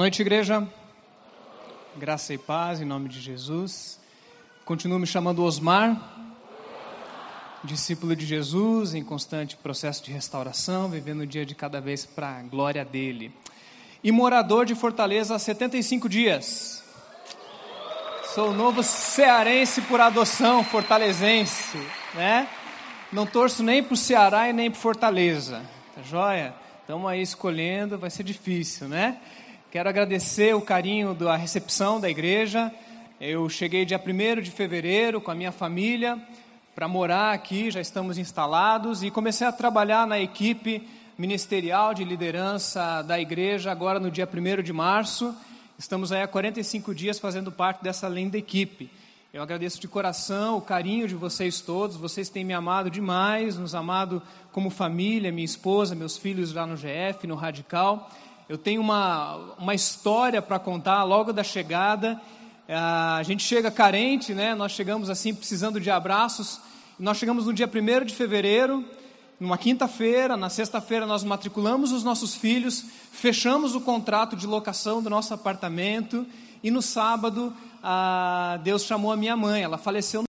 Noite, igreja. Graça e paz em nome de Jesus. Continuo me chamando Osmar, discípulo de Jesus, em constante processo de restauração, vivendo o dia de cada vez para a glória dele. E morador de Fortaleza há 75 dias. Sou novo cearense por adoção, fortalezense, né? Não torço nem para o Ceará e nem para Fortaleza, tá joia? Estamos aí escolhendo, vai ser difícil, né? Quero agradecer o carinho da recepção da igreja. Eu cheguei dia 1 de fevereiro com a minha família para morar aqui, já estamos instalados e comecei a trabalhar na equipe ministerial de liderança da igreja agora no dia 1 de março. Estamos aí há 45 dias fazendo parte dessa linda equipe. Eu agradeço de coração o carinho de vocês todos. Vocês têm me amado demais, nos amado como família, minha esposa, meus filhos lá no GF, no Radical. Eu tenho uma, uma história para contar logo da chegada. Ah, a gente chega carente, né? Nós chegamos assim precisando de abraços. Nós chegamos no dia 1 de fevereiro, numa quinta-feira, na sexta-feira nós matriculamos os nossos filhos, fechamos o contrato de locação do nosso apartamento e no sábado ah, Deus chamou a minha mãe, ela faleceu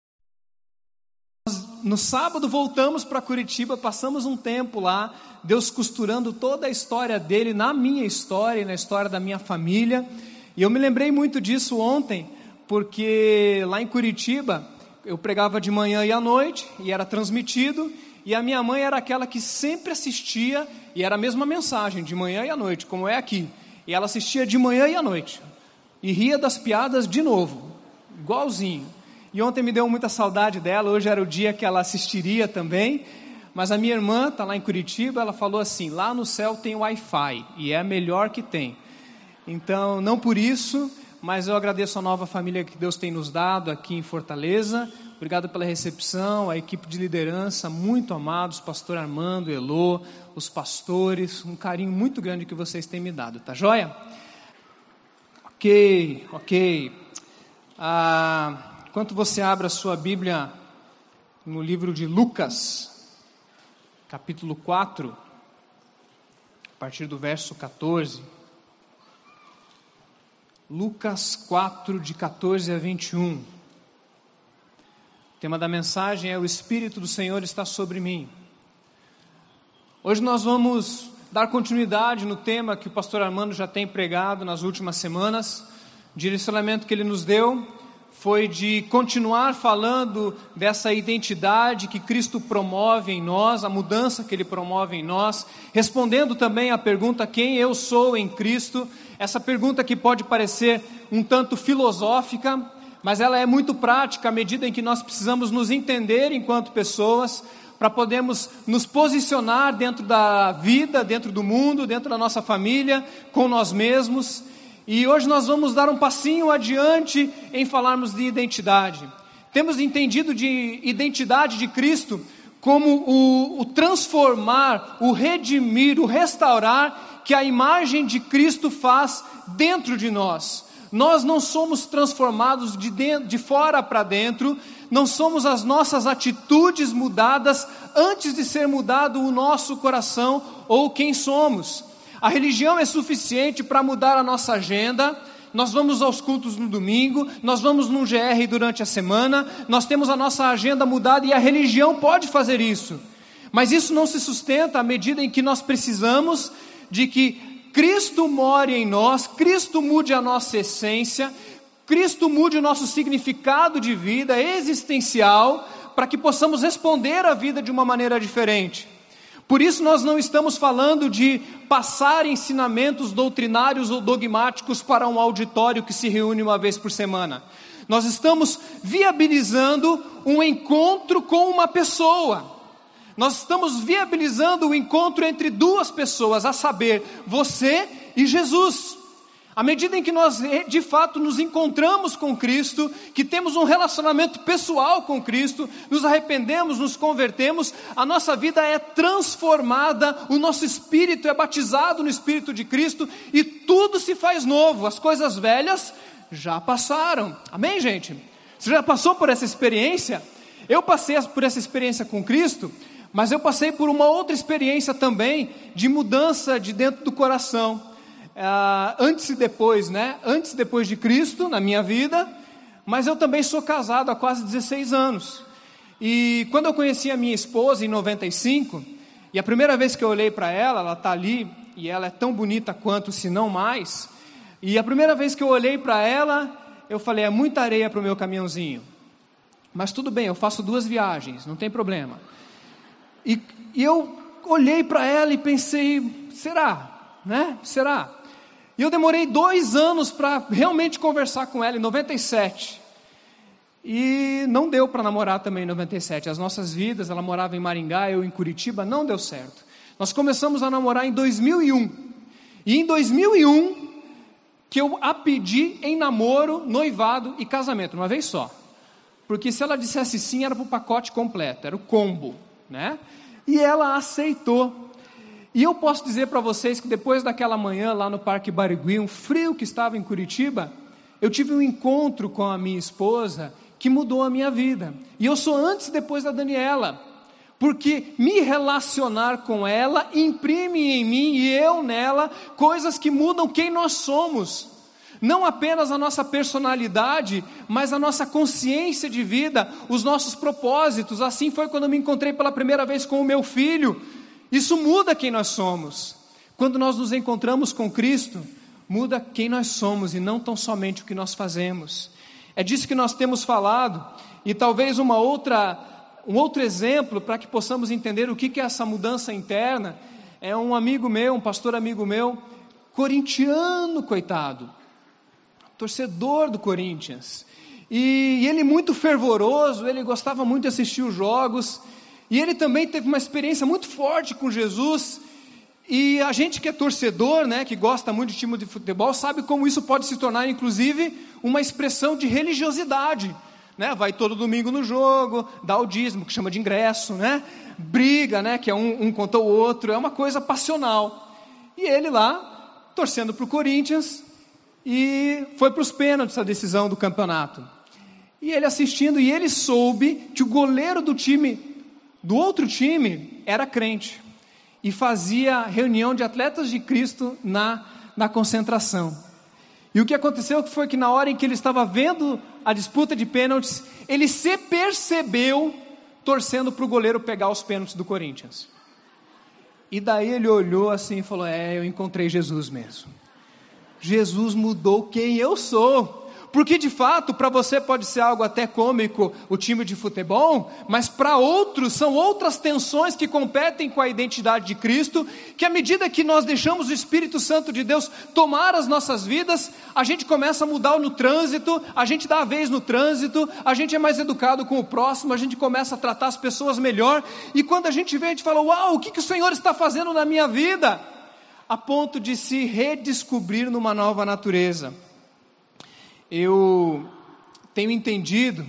no sábado voltamos para Curitiba, passamos um tempo lá, Deus costurando toda a história dele na minha história e na história da minha família. E eu me lembrei muito disso ontem, porque lá em Curitiba eu pregava de manhã e à noite e era transmitido, e a minha mãe era aquela que sempre assistia e era a mesma mensagem, de manhã e à noite, como é aqui. E ela assistia de manhã e à noite e ria das piadas de novo, igualzinho. E ontem me deu muita saudade dela, hoje era o dia que ela assistiria também. Mas a minha irmã está lá em Curitiba, ela falou assim: lá no céu tem Wi-Fi, e é a melhor que tem. Então, não por isso, mas eu agradeço a nova família que Deus tem nos dado aqui em Fortaleza. Obrigado pela recepção, a equipe de liderança, muito amados, pastor Armando, Elô, os pastores, um carinho muito grande que vocês têm me dado, tá joia? Ok, ok. Ah, Enquanto você abre a sua Bíblia no livro de Lucas, capítulo 4, a partir do verso 14. Lucas 4, de 14 a 21. O tema da mensagem é: O Espírito do Senhor está sobre mim. Hoje nós vamos dar continuidade no tema que o pastor Armando já tem pregado nas últimas semanas, direcionamento que ele nos deu foi de continuar falando dessa identidade que Cristo promove em nós, a mudança que Ele promove em nós, respondendo também à pergunta: quem eu sou em Cristo? Essa pergunta que pode parecer um tanto filosófica, mas ela é muito prática à medida em que nós precisamos nos entender enquanto pessoas, para podermos nos posicionar dentro da vida, dentro do mundo, dentro da nossa família, com nós mesmos e hoje nós vamos dar um passinho adiante em falarmos de identidade. Temos entendido de identidade de Cristo como o, o, transformar, o redimir, o restaurar que a imagem de Cristo faz dentro de nós. Nós não somos transformados de, dentro, de fora para dentro, não somos as nossas atitudes mudadas antes de ser mudado o nosso coração ou quem somos. A religião é suficiente para mudar a nossa agenda. Nós vamos aos cultos no domingo, nós vamos num GR durante a semana, nós temos a nossa agenda mudada e a religião pode fazer isso. Mas isso não se sustenta à medida em que nós precisamos de que Cristo more em nós, Cristo mude a nossa essência, Cristo mude o nosso significado de vida existencial, para que possamos responder à vida de uma maneira diferente. Por isso, nós não estamos falando de passar ensinamentos doutrinários ou dogmáticos para um auditório que se reúne uma vez por semana. Nós estamos viabilizando um encontro com uma pessoa. Nós estamos viabilizando o encontro entre duas pessoas, a saber, você e Jesus. À medida em que nós eh, de fato nos encontramos com Cristo, que temos um relacionamento pessoal com Cristo, nos arrependemos, nos convertemos, a nossa vida é transformada, o nosso espírito é batizado no Espírito de Cristo e tudo se faz novo, as coisas velhas já passaram. Amém, gente? Você já passou por essa experiência? Eu passei por essa experiência com Cristo, mas eu passei por uma outra experiência também de mudança de dentro do coração. Uh, antes e depois, né? Antes e depois de Cristo na minha vida, mas eu também sou casado há quase 16 anos. E quando eu conheci a minha esposa em 95, e a primeira vez que eu olhei para ela, ela está ali e ela é tão bonita quanto, se não mais. E a primeira vez que eu olhei para ela, eu falei: é muita areia para o meu caminhãozinho. Mas tudo bem, eu faço duas viagens, não tem problema. E, e eu olhei para ela e pensei: será? Né? Será? E eu demorei dois anos para realmente conversar com ela, em 97. E não deu para namorar também em 97. As nossas vidas, ela morava em Maringá, eu em Curitiba, não deu certo. Nós começamos a namorar em 2001. E em 2001, que eu a pedi em namoro, noivado e casamento, uma vez só. Porque se ela dissesse sim, era para o pacote completo, era o combo, né? E ela aceitou. E eu posso dizer para vocês que depois daquela manhã lá no Parque Barigui, um frio que estava em Curitiba, eu tive um encontro com a minha esposa que mudou a minha vida. E eu sou antes e depois da Daniela porque me relacionar com ela imprime em mim e eu nela coisas que mudam quem nós somos. Não apenas a nossa personalidade, mas a nossa consciência de vida, os nossos propósitos. Assim foi quando eu me encontrei pela primeira vez com o meu filho. Isso muda quem nós somos. Quando nós nos encontramos com Cristo, muda quem nós somos e não tão somente o que nós fazemos. É disso que nós temos falado, e talvez uma outra um outro exemplo para que possamos entender o que é essa mudança interna é um amigo meu, um pastor amigo meu, corintiano, coitado, torcedor do Corinthians. E, ele muito fervoroso, ele gostava muito de assistir os jogos, e ele também teve uma experiência muito forte com Jesus. E a gente que é torcedor, né, que gosta muito de time de futebol, sabe como isso pode se tornar, inclusive, uma expressão de religiosidade né? Vai todo domingo no jogo, dá o dízimo, que chama de ingresso, né? Briga, né? Que é um, um contra o outro, é uma coisa passional. E ele lá, torcendo para o Corinthians, e foi para os pênaltis a decisão do campeonato. E ele assistindo, e ele soube que o goleiro do time, do outro time, era crente. E fazia reunião de atletas de Cristo na, na concentração. E o que aconteceu foi que na hora em que ele estava vendo a disputa de pênaltis, ele se percebeu torcendo para o goleiro pegar os pênaltis do Corinthians. E daí ele olhou assim e falou: É, eu encontrei Jesus mesmo. Jesus mudou quem eu sou. Porque de fato, para você pode ser algo até cômico o time de futebol, mas para outros são outras tensões que competem com a identidade de Cristo, que à medida que nós deixamos o Espírito Santo de Deus tomar as nossas vidas, a gente começa a mudar no trânsito, a gente dá a vez no trânsito, a gente é mais educado com o próximo, a gente começa a tratar as pessoas melhor, e quando a gente vê, a gente fala: Uau, o que, que o Senhor está fazendo na minha vida? A ponto de se redescobrir numa nova natureza eu tenho entendido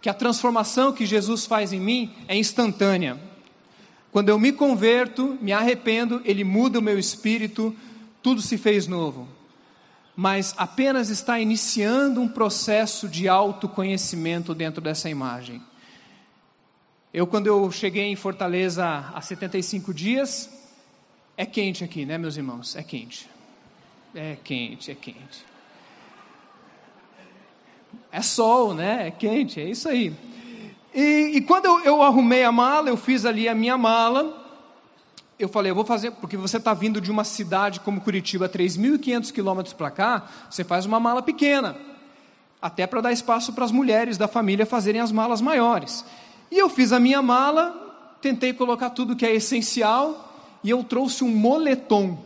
que a transformação que Jesus faz em mim é instantânea. Quando eu me converto, me arrependo, Ele muda o meu espírito, tudo se fez novo. Mas apenas está iniciando um processo de autoconhecimento dentro dessa imagem. Eu, quando eu cheguei em Fortaleza há 75 dias, é quente aqui, né, meus irmãos? É quente. É quente, é quente. É sol, né? É quente, é isso aí. E, e quando eu, eu, arrumei a mala, eu fiz ali a minha mala. Eu falei, eu vou fazer, porque você está vindo de uma cidade como Curitiba, 3.500 quilômetros para cá, você faz uma mala pequena, até para dar espaço para as mulheres da família fazerem as malas maiores. E eu fiz a minha mala, tentei colocar tudo que é essencial, e eu trouxe um moletom.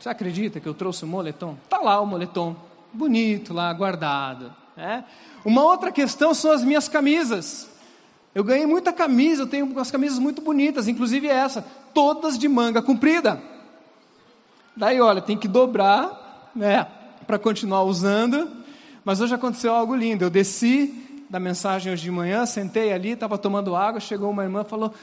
Você acredita que eu trouxe o moletom? Está lá o moletom, bonito lá, guardado. Né? Uma outra questão são as minhas camisas. Eu ganhei muita camisa, eu tenho umas camisas muito bonitas, inclusive essa, todas de manga comprida. Daí, olha, tem que dobrar, né, para continuar usando. Mas hoje aconteceu algo lindo. Eu desci da mensagem hoje de manhã, sentei ali, estava tomando água, chegou uma irmã falou: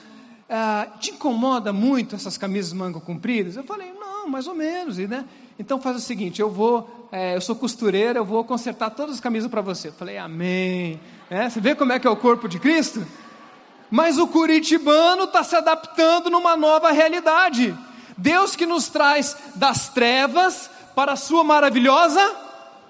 ah, te incomoda muito essas camisas manga compridas? Eu falei, mais ou menos, e, né? Então faz o seguinte, eu vou, é, eu sou costureira, eu vou consertar todas as camisas para você. Eu falei, amém. É, você vê como é que é o corpo de Cristo? Mas o curitibano está se adaptando numa nova realidade. Deus que nos traz das trevas para a sua maravilhosa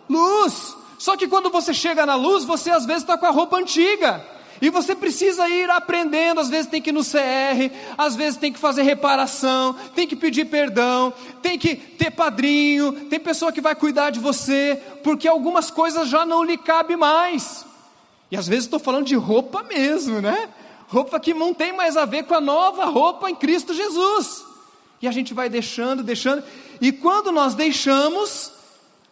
luz. Só que quando você chega na luz, você às vezes está com a roupa antiga. E você precisa ir aprendendo, às vezes tem que ir no CR, às vezes tem que fazer reparação, tem que pedir perdão, tem que ter padrinho, tem pessoa que vai cuidar de você, porque algumas coisas já não lhe cabem mais. E às vezes estou falando de roupa mesmo, né? Roupa que não tem mais a ver com a nova roupa em Cristo Jesus. E a gente vai deixando, deixando, e quando nós deixamos,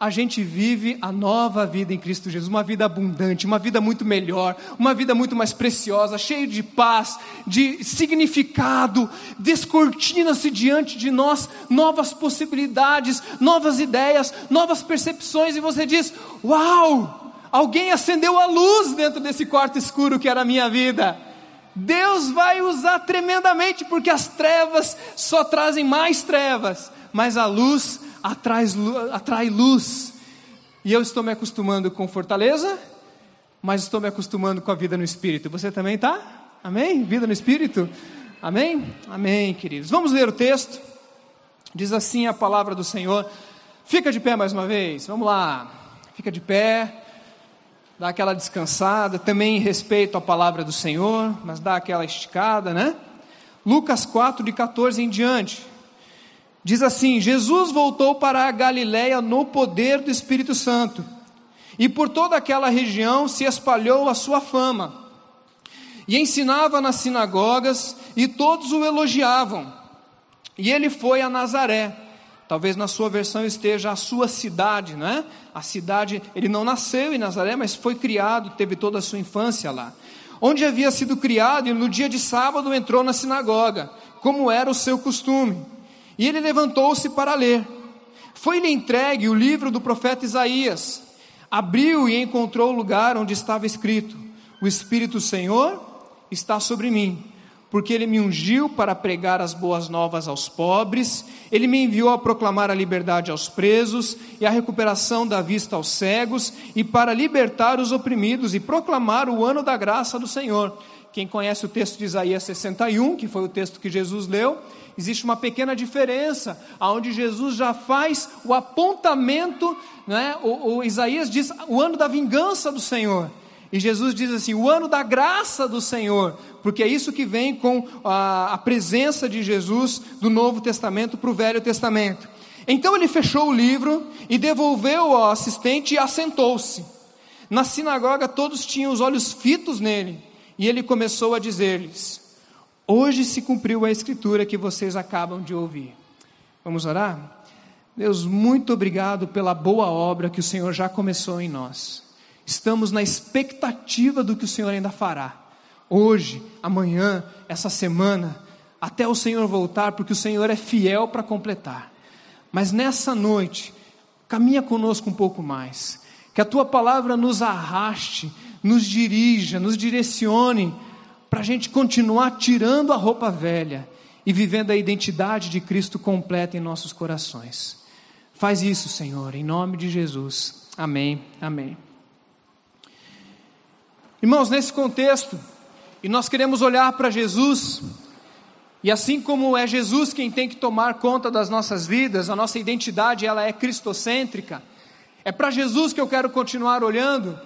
a gente vive a nova vida em Cristo Jesus, uma vida abundante, uma vida muito melhor, uma vida muito mais preciosa, cheia de paz, de significado, descortina-se diante de nós novas possibilidades, novas ideias, novas percepções, e você diz: Uau! Alguém acendeu a luz dentro desse quarto escuro que era a minha vida. Deus vai usar tremendamente, porque as trevas só trazem mais trevas, mas a luz atrai, atrai luz. E eu estou me acostumando com fortaleza, mas estou me acostumando com a vida no Espírito. Você também está? Amém? Vida no Espírito? Amém? Amém, queridos. Vamos ler o texto. Diz assim a palavra do Senhor. Fica de pé mais uma vez. Vamos lá. Fica de pé. Dá aquela descansada. Também respeito a palavra do Senhor, mas dá aquela esticada, né? Lucas 4, de 14 em diante. Diz assim: Jesus voltou para a Galiléia no poder do Espírito Santo, e por toda aquela região se espalhou a sua fama. E ensinava nas sinagogas, e todos o elogiavam. E ele foi a Nazaré. Talvez na sua versão esteja a sua cidade, não é? A cidade, ele não nasceu em Nazaré, mas foi criado, teve toda a sua infância lá. Onde havia sido criado, e no dia de sábado entrou na sinagoga, como era o seu costume. E ele levantou-se para ler. Foi-lhe entregue o livro do profeta Isaías. Abriu e encontrou o lugar onde estava escrito: O Espírito do Senhor está sobre mim, porque ele me ungiu para pregar as boas novas aos pobres, ele me enviou a proclamar a liberdade aos presos e a recuperação da vista aos cegos, e para libertar os oprimidos e proclamar o ano da graça do Senhor. Quem conhece o texto de Isaías 61, que foi o texto que Jesus leu, existe uma pequena diferença, aonde Jesus já faz o apontamento, né? o, o Isaías diz o ano da vingança do Senhor, e Jesus diz assim: o ano da graça do Senhor, porque é isso que vem com a, a presença de Jesus do Novo Testamento para o Velho Testamento. Então ele fechou o livro e devolveu ao assistente e assentou-se. Na sinagoga todos tinham os olhos fitos nele, e ele começou a dizer-lhes: Hoje se cumpriu a escritura que vocês acabam de ouvir. Vamos orar? Deus, muito obrigado pela boa obra que o Senhor já começou em nós. Estamos na expectativa do que o Senhor ainda fará. Hoje, amanhã, essa semana, até o Senhor voltar, porque o Senhor é fiel para completar. Mas nessa noite, caminha conosco um pouco mais. Que a tua palavra nos arraste, nos dirija, nos direcione para a gente continuar tirando a roupa velha e vivendo a identidade de Cristo completa em nossos corações. Faz isso, Senhor, em nome de Jesus. Amém. Amém. Irmãos, nesse contexto, e nós queremos olhar para Jesus, e assim como é Jesus quem tem que tomar conta das nossas vidas, a nossa identidade ela é cristocêntrica. É para Jesus que eu quero continuar olhando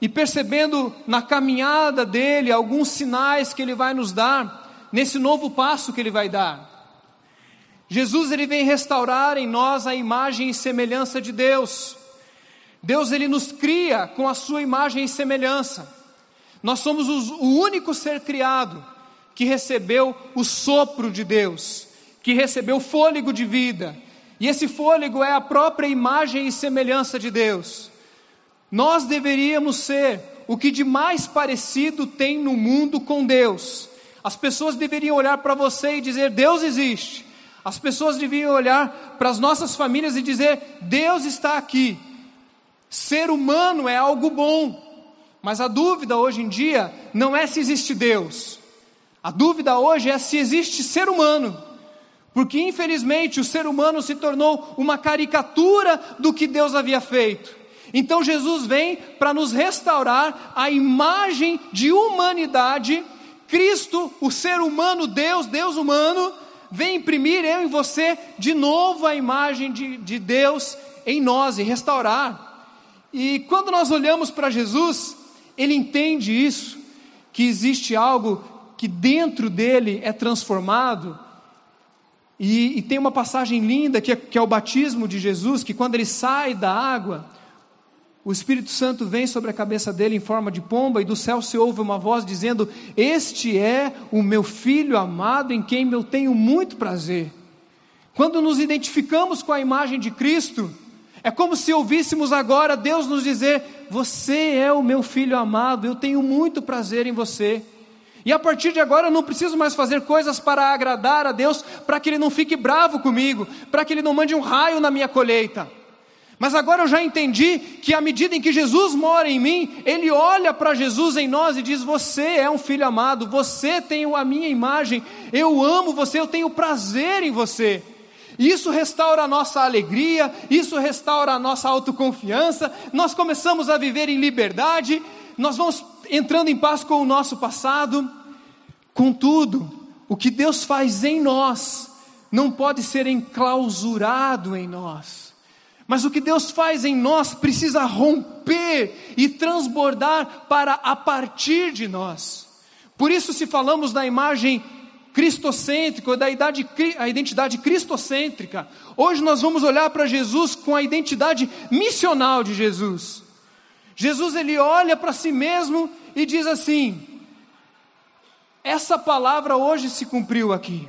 e percebendo na caminhada dele alguns sinais que ele vai nos dar nesse novo passo que ele vai dar. Jesus ele vem restaurar em nós a imagem e semelhança de Deus. Deus ele nos cria com a sua imagem e semelhança. Nós somos o único ser criado que recebeu o sopro de Deus, que recebeu fôlego de vida. E esse fôlego é a própria imagem e semelhança de Deus. Nós deveríamos ser o que de mais parecido tem no mundo com Deus. As pessoas deveriam olhar para você e dizer: Deus existe. As pessoas deveriam olhar para as nossas famílias e dizer: Deus está aqui. Ser humano é algo bom, mas a dúvida hoje em dia não é se existe Deus. A dúvida hoje é se existe ser humano. Porque infelizmente o ser humano se tornou uma caricatura do que Deus havia feito. Então Jesus vem para nos restaurar a imagem de humanidade. Cristo, o ser humano, Deus, Deus humano, vem imprimir eu e você de novo a imagem de, de Deus em nós e restaurar. E quando nós olhamos para Jesus, ele entende isso, que existe algo que dentro dele é transformado. E, e tem uma passagem linda que é, que é o batismo de Jesus, que quando ele sai da água, o Espírito Santo vem sobre a cabeça dele em forma de pomba, e do céu se ouve uma voz dizendo: Este é o meu filho amado, em quem eu tenho muito prazer. Quando nos identificamos com a imagem de Cristo, é como se ouvíssemos agora Deus nos dizer: Você é o meu filho amado, eu tenho muito prazer em você. E a partir de agora eu não preciso mais fazer coisas para agradar a Deus, para que Ele não fique bravo comigo, para que Ele não mande um raio na minha colheita. Mas agora eu já entendi que à medida em que Jesus mora em mim, Ele olha para Jesus em nós e diz: Você é um filho amado, você tem a minha imagem, eu amo você, eu tenho prazer em você. Isso restaura a nossa alegria, isso restaura a nossa autoconfiança, nós começamos a viver em liberdade, nós vamos entrando em paz com o nosso passado. Contudo, o que Deus faz em nós não pode ser enclausurado em nós. Mas o que Deus faz em nós precisa romper e transbordar para a partir de nós. Por isso, se falamos da imagem cristocêntrica, da idade, a identidade cristocêntrica, hoje nós vamos olhar para Jesus com a identidade missional de Jesus. Jesus ele olha para si mesmo e diz assim: essa palavra hoje se cumpriu aqui.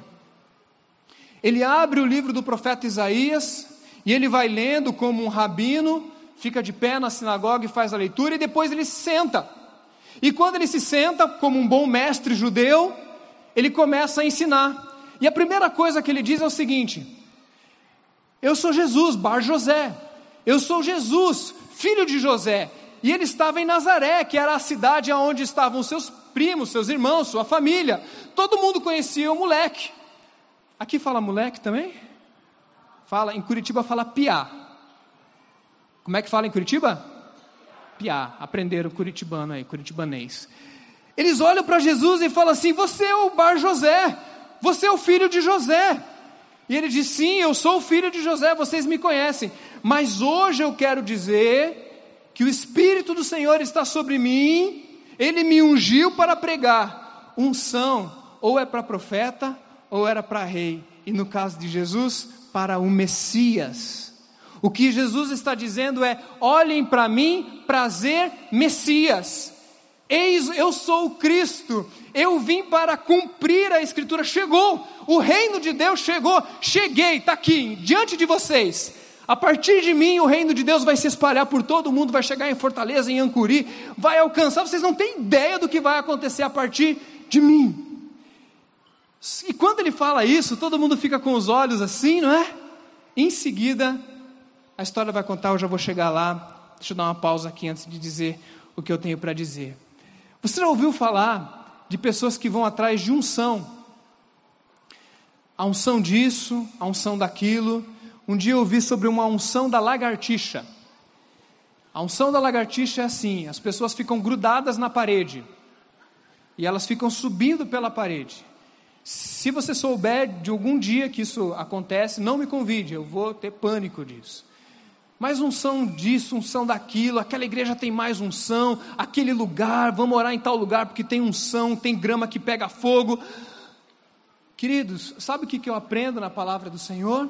Ele abre o livro do profeta Isaías, e ele vai lendo como um rabino, fica de pé na sinagoga e faz a leitura, e depois ele se senta. E quando ele se senta, como um bom mestre judeu, ele começa a ensinar. E a primeira coisa que ele diz é o seguinte: Eu sou Jesus, Bar José. Eu sou Jesus, filho de José. E ele estava em Nazaré, que era a cidade onde estavam seus primos, seus irmãos, sua família. Todo mundo conhecia o moleque. Aqui fala moleque também? Fala, em Curitiba fala piá. Como é que fala em Curitiba? Piá. Aprenderam curitibano aí, curitibanês. Eles olham para Jesus e falam assim: Você é o Bar José, você é o filho de José. E ele diz: Sim, eu sou o filho de José, vocês me conhecem. Mas hoje eu quero dizer que o Espírito do Senhor está sobre mim, ele me ungiu para pregar. Unção, ou é para profeta, ou era para rei. E no caso de Jesus, para o Messias. O que Jesus está dizendo é: olhem para mim, prazer, Messias. Eis, eu sou o Cristo, eu vim para cumprir a Escritura. Chegou, o reino de Deus chegou, cheguei, está aqui, diante de vocês. A partir de mim, o reino de Deus vai se espalhar por todo mundo, vai chegar em Fortaleza, em Ancuri, vai alcançar. Vocês não têm ideia do que vai acontecer a partir de mim. E quando ele fala isso, todo mundo fica com os olhos assim, não é? Em seguida, a história vai contar, eu já vou chegar lá. Deixa eu dar uma pausa aqui antes de dizer o que eu tenho para dizer. Você já ouviu falar de pessoas que vão atrás de unção? A unção disso, a unção daquilo. Um dia eu ouvi sobre uma unção da lagartixa. A unção da lagartixa é assim: as pessoas ficam grudadas na parede e elas ficam subindo pela parede. Se você souber de algum dia que isso acontece, não me convide, eu vou ter pânico disso. Mais unção disso, unção daquilo, aquela igreja tem mais unção, aquele lugar, vamos orar em tal lugar porque tem unção, tem grama que pega fogo. Queridos, sabe o que eu aprendo na palavra do Senhor?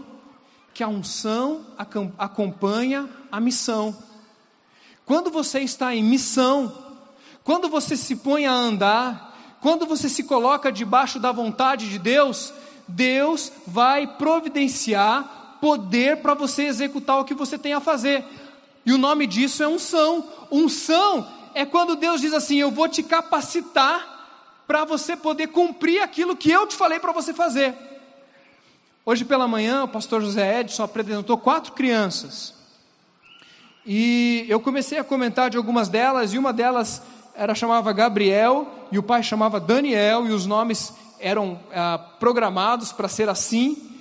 Que a unção acompanha a missão. Quando você está em missão, quando você se põe a andar, quando você se coloca debaixo da vontade de Deus, Deus vai providenciar poder para você executar o que você tem a fazer. E o nome disso é unção. Unção é quando Deus diz assim: Eu vou te capacitar para você poder cumprir aquilo que eu te falei para você fazer. Hoje pela manhã, o pastor José Edson apresentou quatro crianças. E eu comecei a comentar de algumas delas, e uma delas era chamava Gabriel e o pai chamava Daniel e os nomes eram ah, programados para ser assim.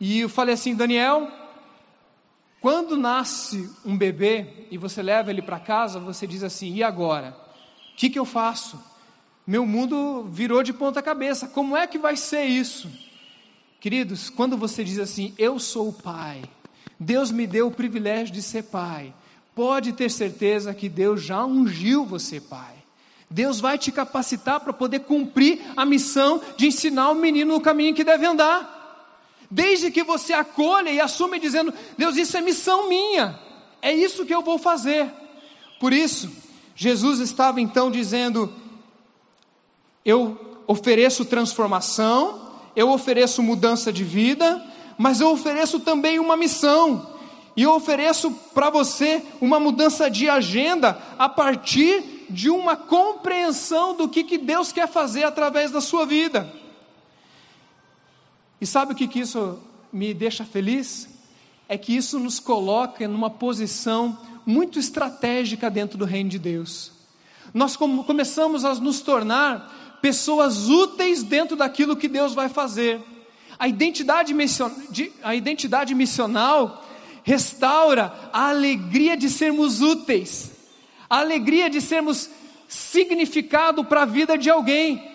E eu falei assim, Daniel, quando nasce um bebê e você leva ele para casa, você diz assim: e agora? O que, que eu faço? Meu mundo virou de ponta cabeça. Como é que vai ser isso? Queridos, quando você diz assim, eu sou o pai, Deus me deu o privilégio de ser pai, pode ter certeza que Deus já ungiu você, pai. Deus vai te capacitar para poder cumprir a missão de ensinar o menino no caminho que deve andar. Desde que você acolha e assume dizendo: Deus, isso é missão minha, é isso que eu vou fazer. Por isso, Jesus estava então dizendo: Eu ofereço transformação, eu ofereço mudança de vida, mas eu ofereço também uma missão. E eu ofereço para você uma mudança de agenda a partir de uma compreensão do que, que Deus quer fazer através da sua vida. E sabe o que, que isso me deixa feliz? É que isso nos coloca numa posição muito estratégica dentro do reino de Deus. Nós começamos a nos tornar pessoas úteis dentro daquilo que Deus vai fazer. A identidade, a identidade missional restaura a alegria de sermos úteis, a alegria de sermos significado para a vida de alguém.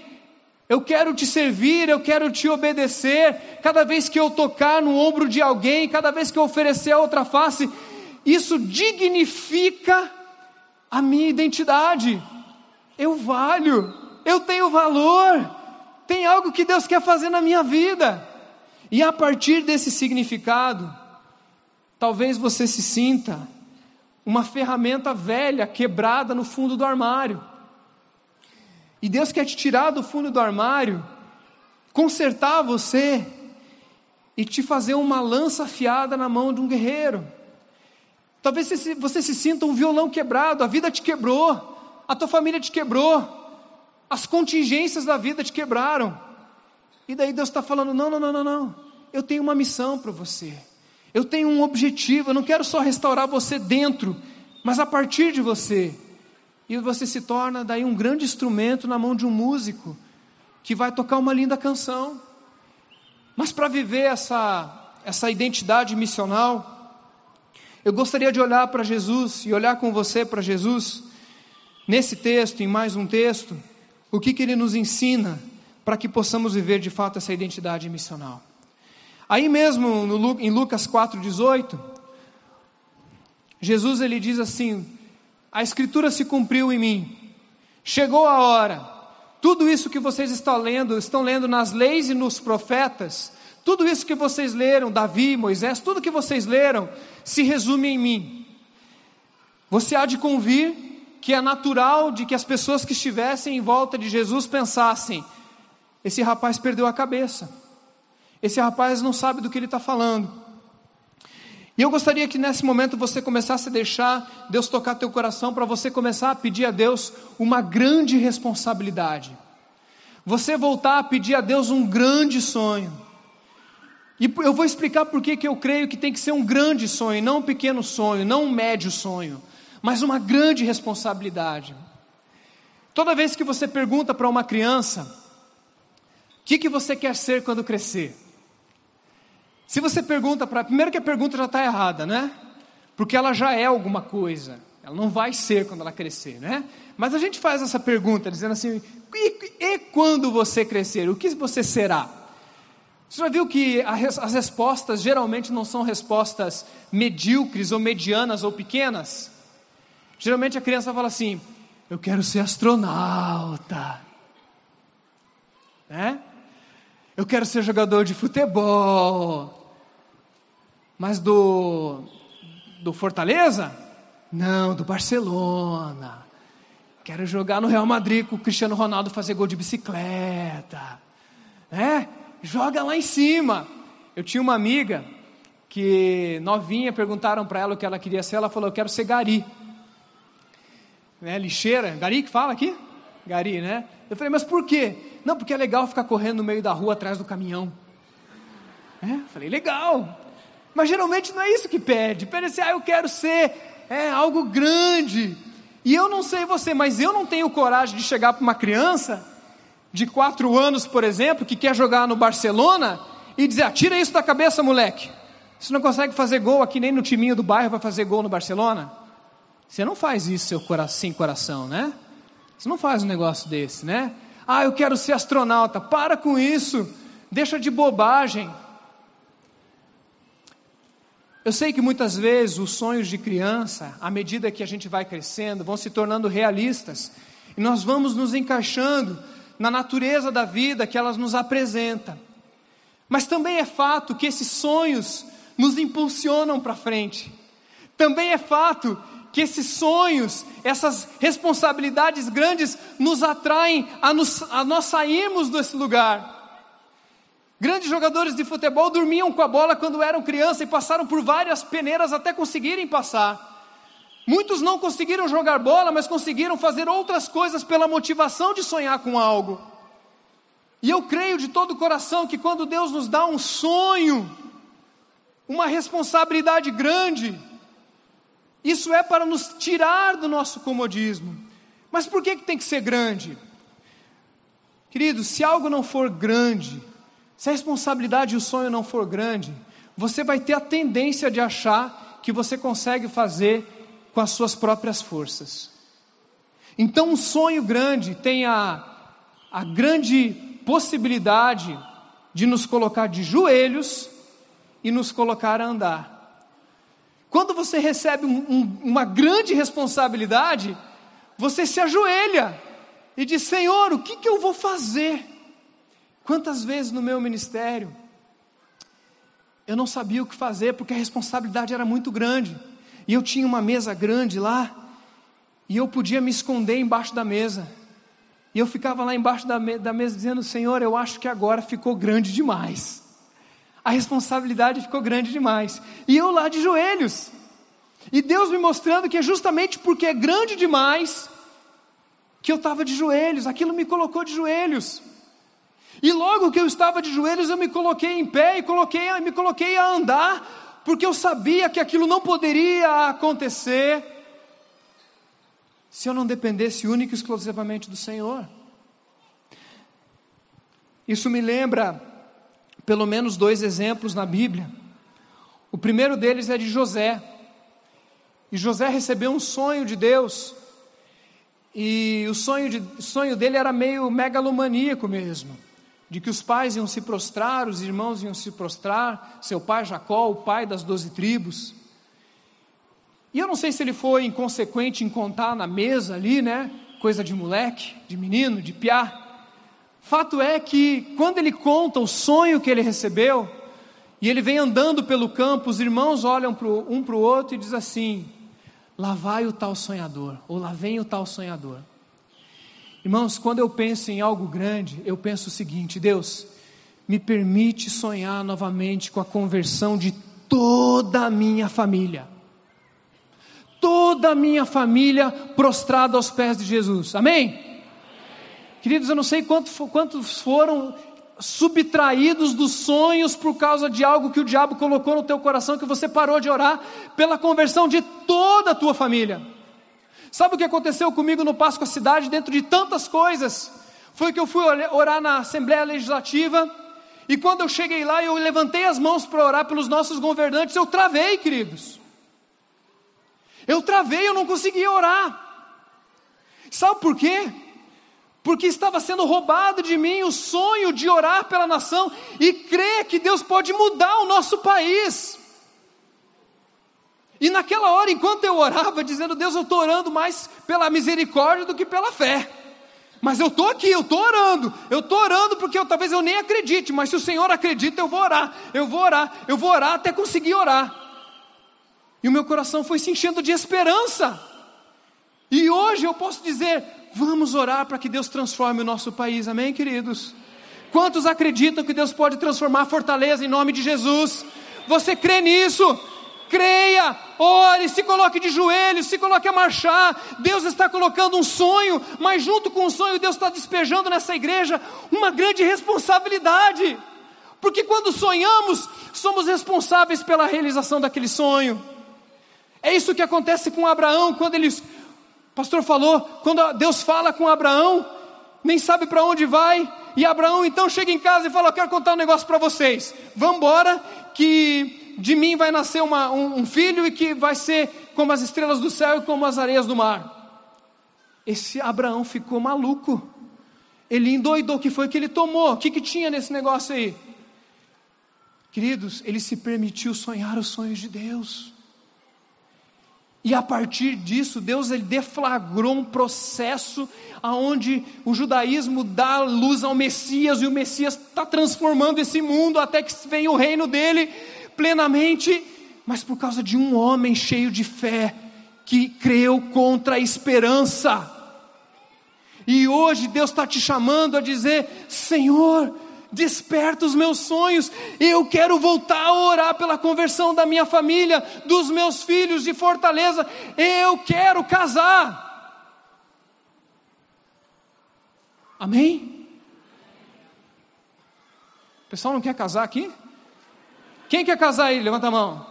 Eu quero te servir, eu quero te obedecer. Cada vez que eu tocar no ombro de alguém, cada vez que eu oferecer a outra face, isso dignifica a minha identidade. Eu valho, eu tenho valor, tem algo que Deus quer fazer na minha vida. E a partir desse significado, talvez você se sinta uma ferramenta velha, quebrada no fundo do armário. E Deus quer te tirar do fundo do armário, consertar você e te fazer uma lança afiada na mão de um guerreiro. Talvez você, você se sinta um violão quebrado, a vida te quebrou, a tua família te quebrou, as contingências da vida te quebraram. E daí Deus está falando: não, não, não, não, não. Eu tenho uma missão para você. Eu tenho um objetivo. Eu não quero só restaurar você dentro, mas a partir de você. E você se torna daí um grande instrumento na mão de um músico que vai tocar uma linda canção. Mas para viver essa, essa identidade missional, eu gostaria de olhar para Jesus e olhar com você para Jesus, nesse texto, em mais um texto, o que, que ele nos ensina para que possamos viver de fato essa identidade missional. Aí mesmo no, em Lucas 4,18, Jesus ele diz assim: A escritura se cumpriu em mim, chegou a hora, tudo isso que vocês estão lendo, estão lendo nas leis e nos profetas, tudo isso que vocês leram, Davi, Moisés, tudo que vocês leram, se resume em mim. Você há de convir que é natural de que as pessoas que estivessem em volta de Jesus pensassem: esse rapaz perdeu a cabeça, esse rapaz não sabe do que ele está falando. E eu gostaria que nesse momento você começasse a deixar Deus tocar teu coração para você começar a pedir a Deus uma grande responsabilidade. Você voltar a pedir a Deus um grande sonho. E eu vou explicar por que eu creio que tem que ser um grande sonho, não um pequeno sonho, não um médio sonho, mas uma grande responsabilidade. Toda vez que você pergunta para uma criança, o que, que você quer ser quando crescer? Se você pergunta para. Primeiro que a pergunta já está errada, né? Porque ela já é alguma coisa. Ela não vai ser quando ela crescer, né? Mas a gente faz essa pergunta dizendo assim: e, e quando você crescer? O que você será? Você já viu que as respostas geralmente não são respostas medíocres ou medianas ou pequenas? Geralmente a criança fala assim: Eu quero ser astronauta. Né? Eu quero ser jogador de futebol. Mas do, do Fortaleza? Não, do Barcelona. Quero jogar no Real Madrid com o Cristiano Ronaldo fazer gol de bicicleta. É? joga lá em cima. Eu tinha uma amiga que novinha perguntaram para ela o que ela queria ser, ela falou: "Eu quero ser gari". Né, lixeira, gari que fala aqui? Gari, né? Eu falei: "Mas por quê?" Não, porque é legal ficar correndo no meio da rua atrás do caminhão. É? Falei: "Legal". Mas geralmente não é isso que pede. Pede assim: "Ah, eu quero ser é algo grande". E eu não sei você, mas eu não tenho coragem de chegar para uma criança de quatro anos, por exemplo, que quer jogar no Barcelona e dizer: ah, tira isso da cabeça, moleque. Você não consegue fazer gol aqui nem no timinho do bairro, vai fazer gol no Barcelona? Você não faz isso seu coração, sem coração, né? Você não faz um negócio desse, né? Ah, eu quero ser astronauta. Para com isso. deixa de bobagem. Eu sei que muitas vezes os sonhos de criança, à medida que a gente vai crescendo, vão se tornando realistas, e nós vamos nos encaixando na natureza da vida que elas nos apresenta. Mas também é fato que esses sonhos nos impulsionam para frente. Também é fato que esses sonhos, essas responsabilidades grandes nos atraem a, nos, a nós sairmos desse lugar. Grandes jogadores de futebol dormiam com a bola quando eram criança e passaram por várias peneiras até conseguirem passar. Muitos não conseguiram jogar bola, mas conseguiram fazer outras coisas pela motivação de sonhar com algo. E eu creio de todo o coração que quando Deus nos dá um sonho, uma responsabilidade grande, isso é para nos tirar do nosso comodismo. Mas por que, que tem que ser grande? Queridos, se algo não for grande, se a responsabilidade e o sonho não for grande, você vai ter a tendência de achar que você consegue fazer com as suas próprias forças. Então, um sonho grande tem a, a grande possibilidade de nos colocar de joelhos e nos colocar a andar. Quando você recebe um, um, uma grande responsabilidade, você se ajoelha e diz: Senhor, o que, que eu vou fazer? Quantas vezes no meu ministério eu não sabia o que fazer porque a responsabilidade era muito grande e eu tinha uma mesa grande lá e eu podia me esconder embaixo da mesa. E eu ficava lá embaixo da, me da mesa dizendo: Senhor, eu acho que agora ficou grande demais a responsabilidade ficou grande demais. E eu lá de joelhos. E Deus me mostrando que é justamente porque é grande demais que eu estava de joelhos, aquilo me colocou de joelhos. E logo que eu estava de joelhos, eu me coloquei em pé e coloquei, me coloquei a andar, porque eu sabia que aquilo não poderia acontecer se eu não dependesse única e exclusivamente do Senhor. Isso me lembra pelo menos dois exemplos na Bíblia. O primeiro deles é de José. E José recebeu um sonho de Deus. E o sonho, de, o sonho dele era meio megalomaníaco mesmo. De que os pais iam se prostrar, os irmãos iam se prostrar, seu pai Jacó, o pai das doze tribos. E eu não sei se ele foi inconsequente em contar na mesa ali, né? Coisa de moleque, de menino, de piá. Fato é que, quando ele conta o sonho que ele recebeu, e ele vem andando pelo campo, os irmãos olham pro, um para o outro e diz assim: lá vai o tal sonhador, ou lá vem o tal sonhador. Irmãos, quando eu penso em algo grande, eu penso o seguinte: Deus, me permite sonhar novamente com a conversão de toda a minha família. Toda a minha família prostrada aos pés de Jesus. Amém? Queridos, eu não sei quantos, quantos foram subtraídos dos sonhos por causa de algo que o diabo colocou no teu coração que você parou de orar pela conversão de toda a tua família. Sabe o que aconteceu comigo no Páscoa Cidade, dentro de tantas coisas? Foi que eu fui orar na Assembleia Legislativa e quando eu cheguei lá, eu levantei as mãos para orar pelos nossos governantes, eu travei, queridos. Eu travei, eu não conseguia orar. Sabe por quê? porque estava sendo roubado de mim o sonho de orar pela nação e crer que Deus pode mudar o nosso país. E naquela hora, enquanto eu orava, dizendo, Deus, eu estou orando mais pela misericórdia do que pela fé. Mas eu estou aqui, eu estou orando, eu estou orando porque eu, talvez eu nem acredite, mas se o Senhor acredita, eu vou orar, eu vou orar, eu vou orar até conseguir orar. E o meu coração foi se enchendo de esperança. E hoje eu posso dizer: Vamos orar para que Deus transforme o nosso país, amém, queridos? Quantos acreditam que Deus pode transformar Fortaleza em nome de Jesus? Você crê nisso? Creia, ore, se coloque de joelhos, se coloque a marchar. Deus está colocando um sonho, mas junto com o sonho, Deus está despejando nessa igreja uma grande responsabilidade. Porque quando sonhamos, somos responsáveis pela realização daquele sonho. É isso que acontece com Abraão quando ele pastor falou, quando Deus fala com Abraão, nem sabe para onde vai, e Abraão então chega em casa e fala: Eu quero contar um negócio para vocês. Vamos embora, que de mim vai nascer uma, um, um filho e que vai ser como as estrelas do céu e como as areias do mar. Esse Abraão ficou maluco. Ele endoidou, o que foi que ele tomou? O que, que tinha nesse negócio aí? Queridos, ele se permitiu sonhar os sonhos de Deus. E a partir disso, Deus ele deflagrou um processo aonde o judaísmo dá luz ao Messias e o Messias está transformando esse mundo até que venha o reino dele plenamente, mas por causa de um homem cheio de fé que creu contra a esperança. E hoje Deus está te chamando a dizer: Senhor, desperta os meus sonhos. Eu quero voltar a orar pela conversão da minha família, dos meus filhos de Fortaleza. Eu quero casar. Amém? O pessoal não quer casar aqui? Quem quer casar aí? Levanta a mão.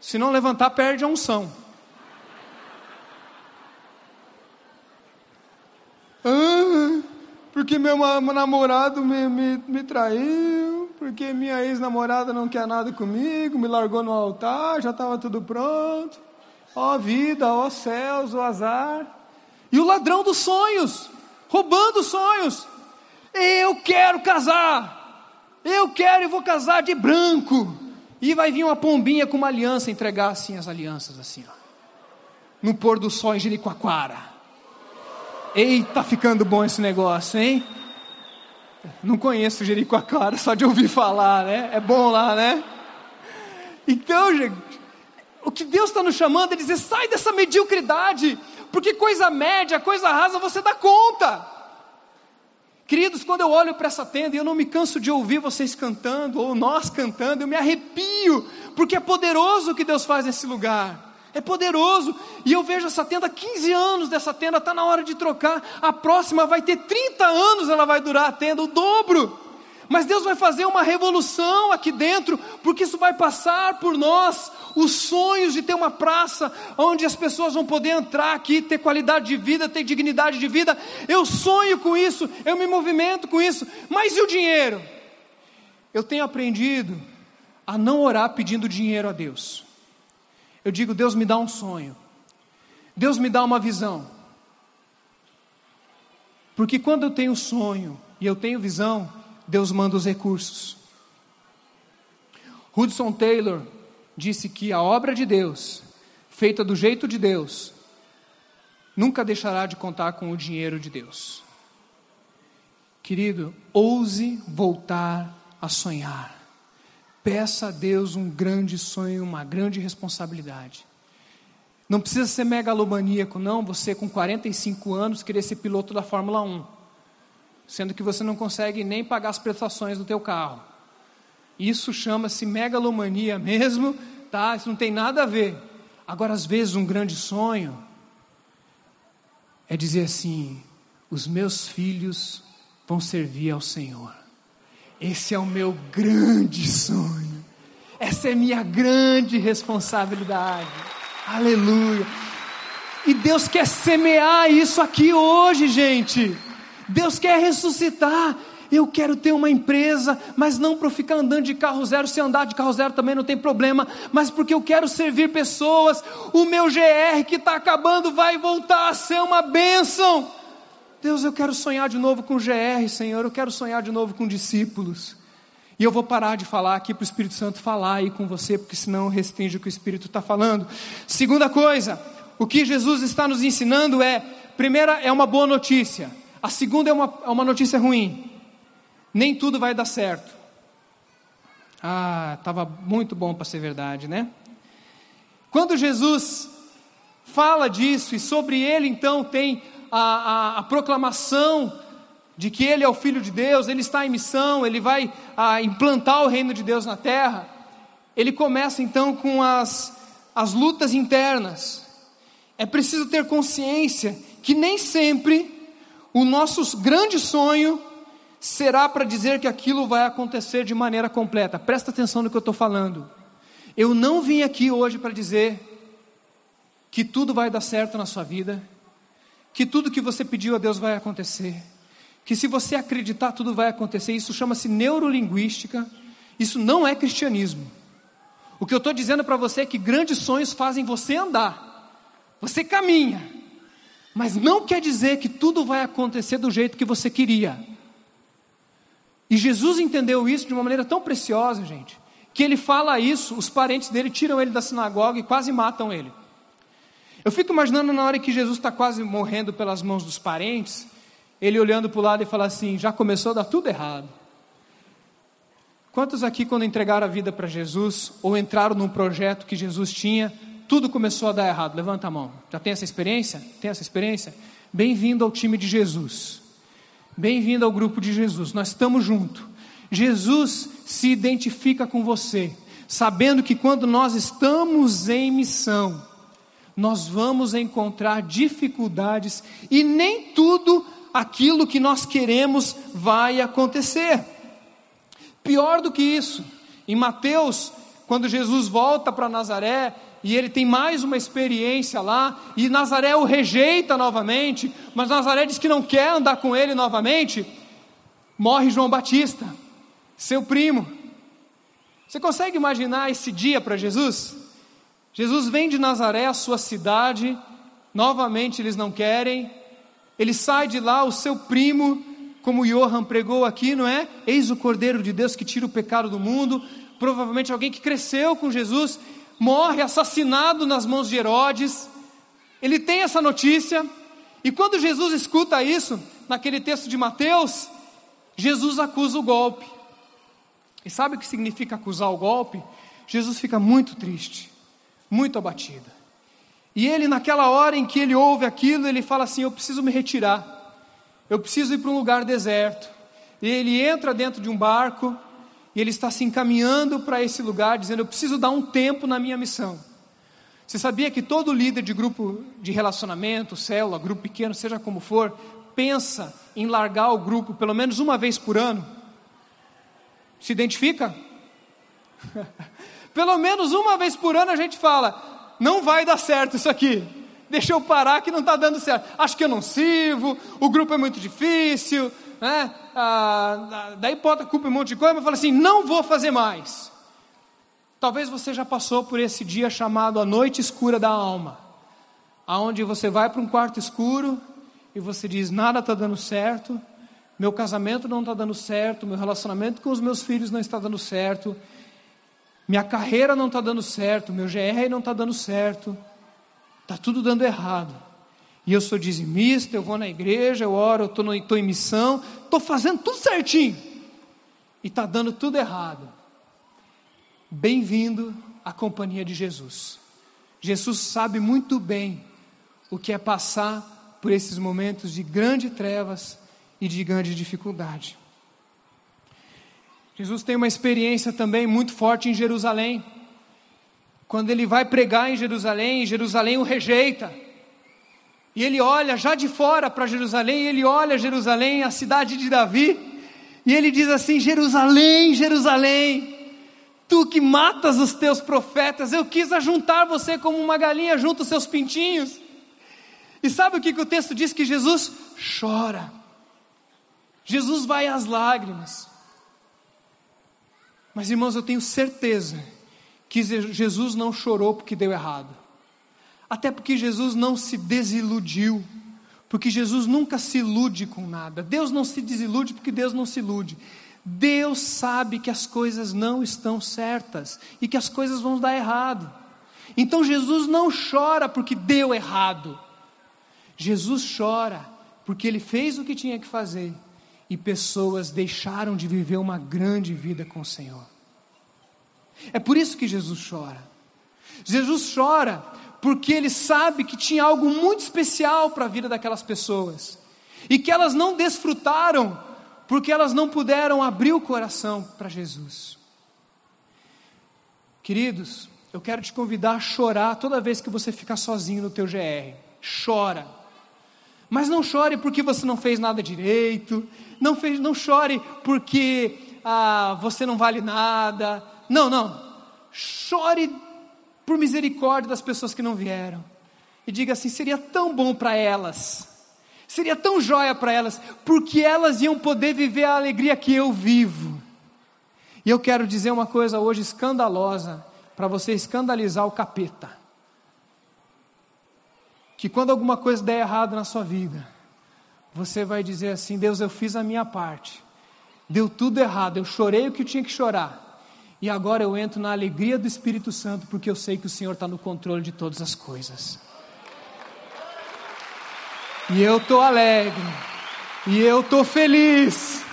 Se não levantar, perde a unção. Ah, porque meu namorado me, me, me traiu, porque minha ex-namorada não quer nada comigo, me largou no altar, já estava tudo pronto. Ó vida, ó céus, ó azar. E o ladrão dos sonhos, roubando sonhos. Eu quero casar, eu quero e vou casar de branco. E vai vir uma pombinha com uma aliança entregar assim as alianças, assim, ó. No pôr do sol em Jericoacoara. Eita, ficando bom esse negócio, hein? Não conheço Jericoacoara, só de ouvir falar, né? É bom lá, né? Então, gente, o que Deus está nos chamando é dizer: sai dessa mediocridade, porque coisa média, coisa rasa você dá conta. Queridos, quando eu olho para essa tenda e eu não me canso de ouvir vocês cantando, ou nós cantando, eu me arrepio, porque é poderoso o que Deus faz nesse lugar é poderoso. E eu vejo essa tenda, 15 anos dessa tenda, está na hora de trocar. A próxima vai ter 30 anos, ela vai durar a tenda, o dobro. Mas Deus vai fazer uma revolução aqui dentro, porque isso vai passar por nós. Os sonhos de ter uma praça onde as pessoas vão poder entrar aqui, ter qualidade de vida, ter dignidade de vida. Eu sonho com isso, eu me movimento com isso. Mas e o dinheiro? Eu tenho aprendido a não orar pedindo dinheiro a Deus eu digo: Deus me dá um sonho, Deus me dá uma visão. Porque quando eu tenho sonho e eu tenho visão, Deus manda os recursos. Hudson Taylor disse que a obra de Deus, feita do jeito de Deus, nunca deixará de contar com o dinheiro de Deus. Querido, ouse voltar a sonhar. Peça a Deus um grande sonho, uma grande responsabilidade. Não precisa ser megalomaníaco, não, você com 45 anos querer ser piloto da Fórmula 1, sendo que você não consegue nem pagar as prestações do teu carro. Isso chama-se megalomania mesmo, tá? Isso não tem nada a ver. Agora, às vezes, um grande sonho é dizer assim: os meus filhos vão servir ao Senhor. Esse é o meu grande sonho. Essa é minha grande responsabilidade. Aleluia. E Deus quer semear isso aqui hoje, gente. Deus quer ressuscitar. Eu quero ter uma empresa, mas não para ficar andando de carro zero. Se andar de carro zero também não tem problema, mas porque eu quero servir pessoas. O meu GR que está acabando vai voltar a ser uma bênção. Deus, eu quero sonhar de novo com GR, Senhor, eu quero sonhar de novo com discípulos. E eu vou parar de falar aqui para o Espírito Santo falar aí com você, porque senão restringe o que o Espírito está falando. Segunda coisa, o que Jesus está nos ensinando é: primeira é uma boa notícia, a segunda é uma, é uma notícia ruim. Nem tudo vai dar certo. Ah, estava muito bom para ser verdade, né? Quando Jesus fala disso e sobre ele então tem a, a, a proclamação de que Ele é o Filho de Deus, Ele está em missão, Ele vai implantar o reino de Deus na terra, ele começa então com as, as lutas internas. É preciso ter consciência que nem sempre o nosso grande sonho será para dizer que aquilo vai acontecer de maneira completa. Presta atenção no que eu estou falando. Eu não vim aqui hoje para dizer que tudo vai dar certo na sua vida, que tudo que você pediu a Deus vai acontecer, que se você acreditar, tudo vai acontecer. Isso chama-se neurolinguística, isso não é cristianismo. O que eu estou dizendo para você é que grandes sonhos fazem você andar, você caminha, Mas não quer dizer que tudo vai acontecer do jeito que você queria. E Jesus entendeu isso de uma maneira tão preciosa, gente, que ele fala isso, os parentes dele tiram ele da sinagoga e quase matam ele. Eu fico imaginando na hora que Jesus está quase morrendo pelas mãos dos parentes, ele olhando para o lado e fala assim: já começou a dar tudo errado. Quantos aqui, quando entregaram a vida para Jesus, ou entraram num projeto que Jesus tinha, tudo começou a dar errado? Levanta a mão. Já tem essa experiência? Tem essa experiência? Bem-vindo ao time de Jesus. Bem-vindo ao grupo de Jesus. Nós estamos juntos. Jesus se identifica com você, sabendo que quando nós estamos em missão, nós vamos encontrar dificuldades e nem tudo aquilo que nós queremos vai acontecer. Pior do que isso, em Mateus, quando Jesus volta para Nazaré e ele tem mais uma experiência lá, e Nazaré o rejeita novamente, mas Nazaré diz que não quer andar com ele novamente, morre João Batista, seu primo. Você consegue imaginar esse dia para Jesus? Jesus vem de Nazaré, a sua cidade, novamente eles não querem, ele sai de lá, o seu primo, como Johan pregou aqui, não é? Eis o Cordeiro de Deus que tira o pecado do mundo. Provavelmente alguém que cresceu com Jesus, morre assassinado nas mãos de Herodes. Ele tem essa notícia, e quando Jesus escuta isso, naquele texto de Mateus, Jesus acusa o golpe. E sabe o que significa acusar o golpe? Jesus fica muito triste, muito abatido. E ele, naquela hora em que ele ouve aquilo, ele fala assim: Eu preciso me retirar, eu preciso ir para um lugar deserto. E ele entra dentro de um barco, e ele está se encaminhando para esse lugar, dizendo: Eu preciso dar um tempo na minha missão. Você sabia que todo líder de grupo de relacionamento, célula, grupo pequeno, seja como for, pensa em largar o grupo pelo menos uma vez por ano? Se identifica? pelo menos uma vez por ano a gente fala: não vai dar certo isso aqui. Deixa eu parar que não está dando certo. Acho que eu não sirvo, o grupo é muito difícil, né? Ah, daí bota culpa em um monte de coisa, mas fala assim: não vou fazer mais. Talvez você já passou por esse dia chamado a noite escura da alma, aonde você vai para um quarto escuro e você diz: nada está dando certo, meu casamento não está dando certo, meu relacionamento com os meus filhos não está dando certo, minha carreira não está dando certo, meu GR não está dando certo, está tudo dando errado. E eu sou dizimista, eu vou na igreja, eu oro, eu estou em missão, estou fazendo tudo certinho, e está dando tudo errado. Bem-vindo à companhia de Jesus. Jesus sabe muito bem o que é passar por esses momentos de grande trevas e de grande dificuldade. Jesus tem uma experiência também muito forte em Jerusalém. Quando ele vai pregar em Jerusalém, Jerusalém o rejeita. E ele olha já de fora para Jerusalém, ele olha Jerusalém, a cidade de Davi, e ele diz assim: Jerusalém, Jerusalém, tu que matas os teus profetas, eu quis ajuntar você como uma galinha junto os seus pintinhos. E sabe o que, que o texto diz? Que Jesus chora. Jesus vai às lágrimas. Mas irmãos, eu tenho certeza que Jesus não chorou porque deu errado. Até porque Jesus não se desiludiu, porque Jesus nunca se ilude com nada. Deus não se desilude porque Deus não se ilude. Deus sabe que as coisas não estão certas e que as coisas vão dar errado. Então Jesus não chora porque deu errado. Jesus chora porque ele fez o que tinha que fazer e pessoas deixaram de viver uma grande vida com o Senhor. É por isso que Jesus chora. Jesus chora porque ele sabe que tinha algo muito especial para a vida daquelas pessoas e que elas não desfrutaram porque elas não puderam abrir o coração para Jesus. Queridos, eu quero te convidar a chorar toda vez que você ficar sozinho no teu GR. Chora. Mas não chore porque você não fez nada direito, não, fez, não chore porque ah, você não vale nada. Não, não. Chore por misericórdia das pessoas que não vieram. E diga assim: seria tão bom para elas, seria tão jóia para elas, porque elas iam poder viver a alegria que eu vivo. E eu quero dizer uma coisa hoje escandalosa, para você escandalizar o capeta. que quando alguma coisa der errado na sua vida, você vai dizer assim: Deus, eu fiz a minha parte, deu tudo errado, eu chorei o que tinha que chorar, e agora eu entro na alegria do Espírito Santo, porque eu sei que o Senhor está no controle de todas as coisas. E eu estou alegre, e eu estou feliz,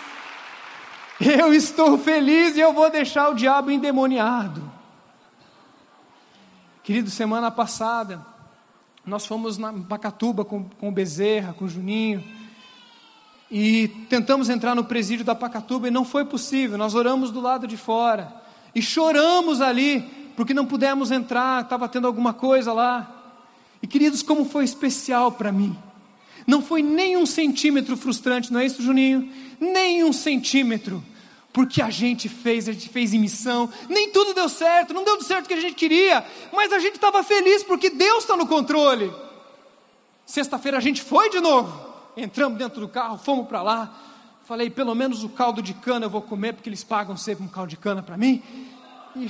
eu estou feliz e eu vou deixar o diabo endemoniado. Querido, semana passada, nós fomos na Pacatuba com, com o Bezerra, com o Juninho, e tentamos entrar no presídio da Pacatuba e não foi possível. Nós oramos do lado de fora e choramos ali, porque não pudemos entrar, estava tendo alguma coisa lá. E queridos, como foi especial para mim. Não foi nem um centímetro frustrante, não é isso, Juninho? Nem um centímetro porque a gente fez, a gente fez em missão, nem tudo deu certo, não deu certo que a gente queria, mas a gente estava feliz porque Deus está no controle. Sexta-feira a gente foi de novo, entramos dentro do carro, fomos para lá, falei, pelo menos o caldo de cana eu vou comer, porque eles pagam sempre um caldo de cana para mim. E,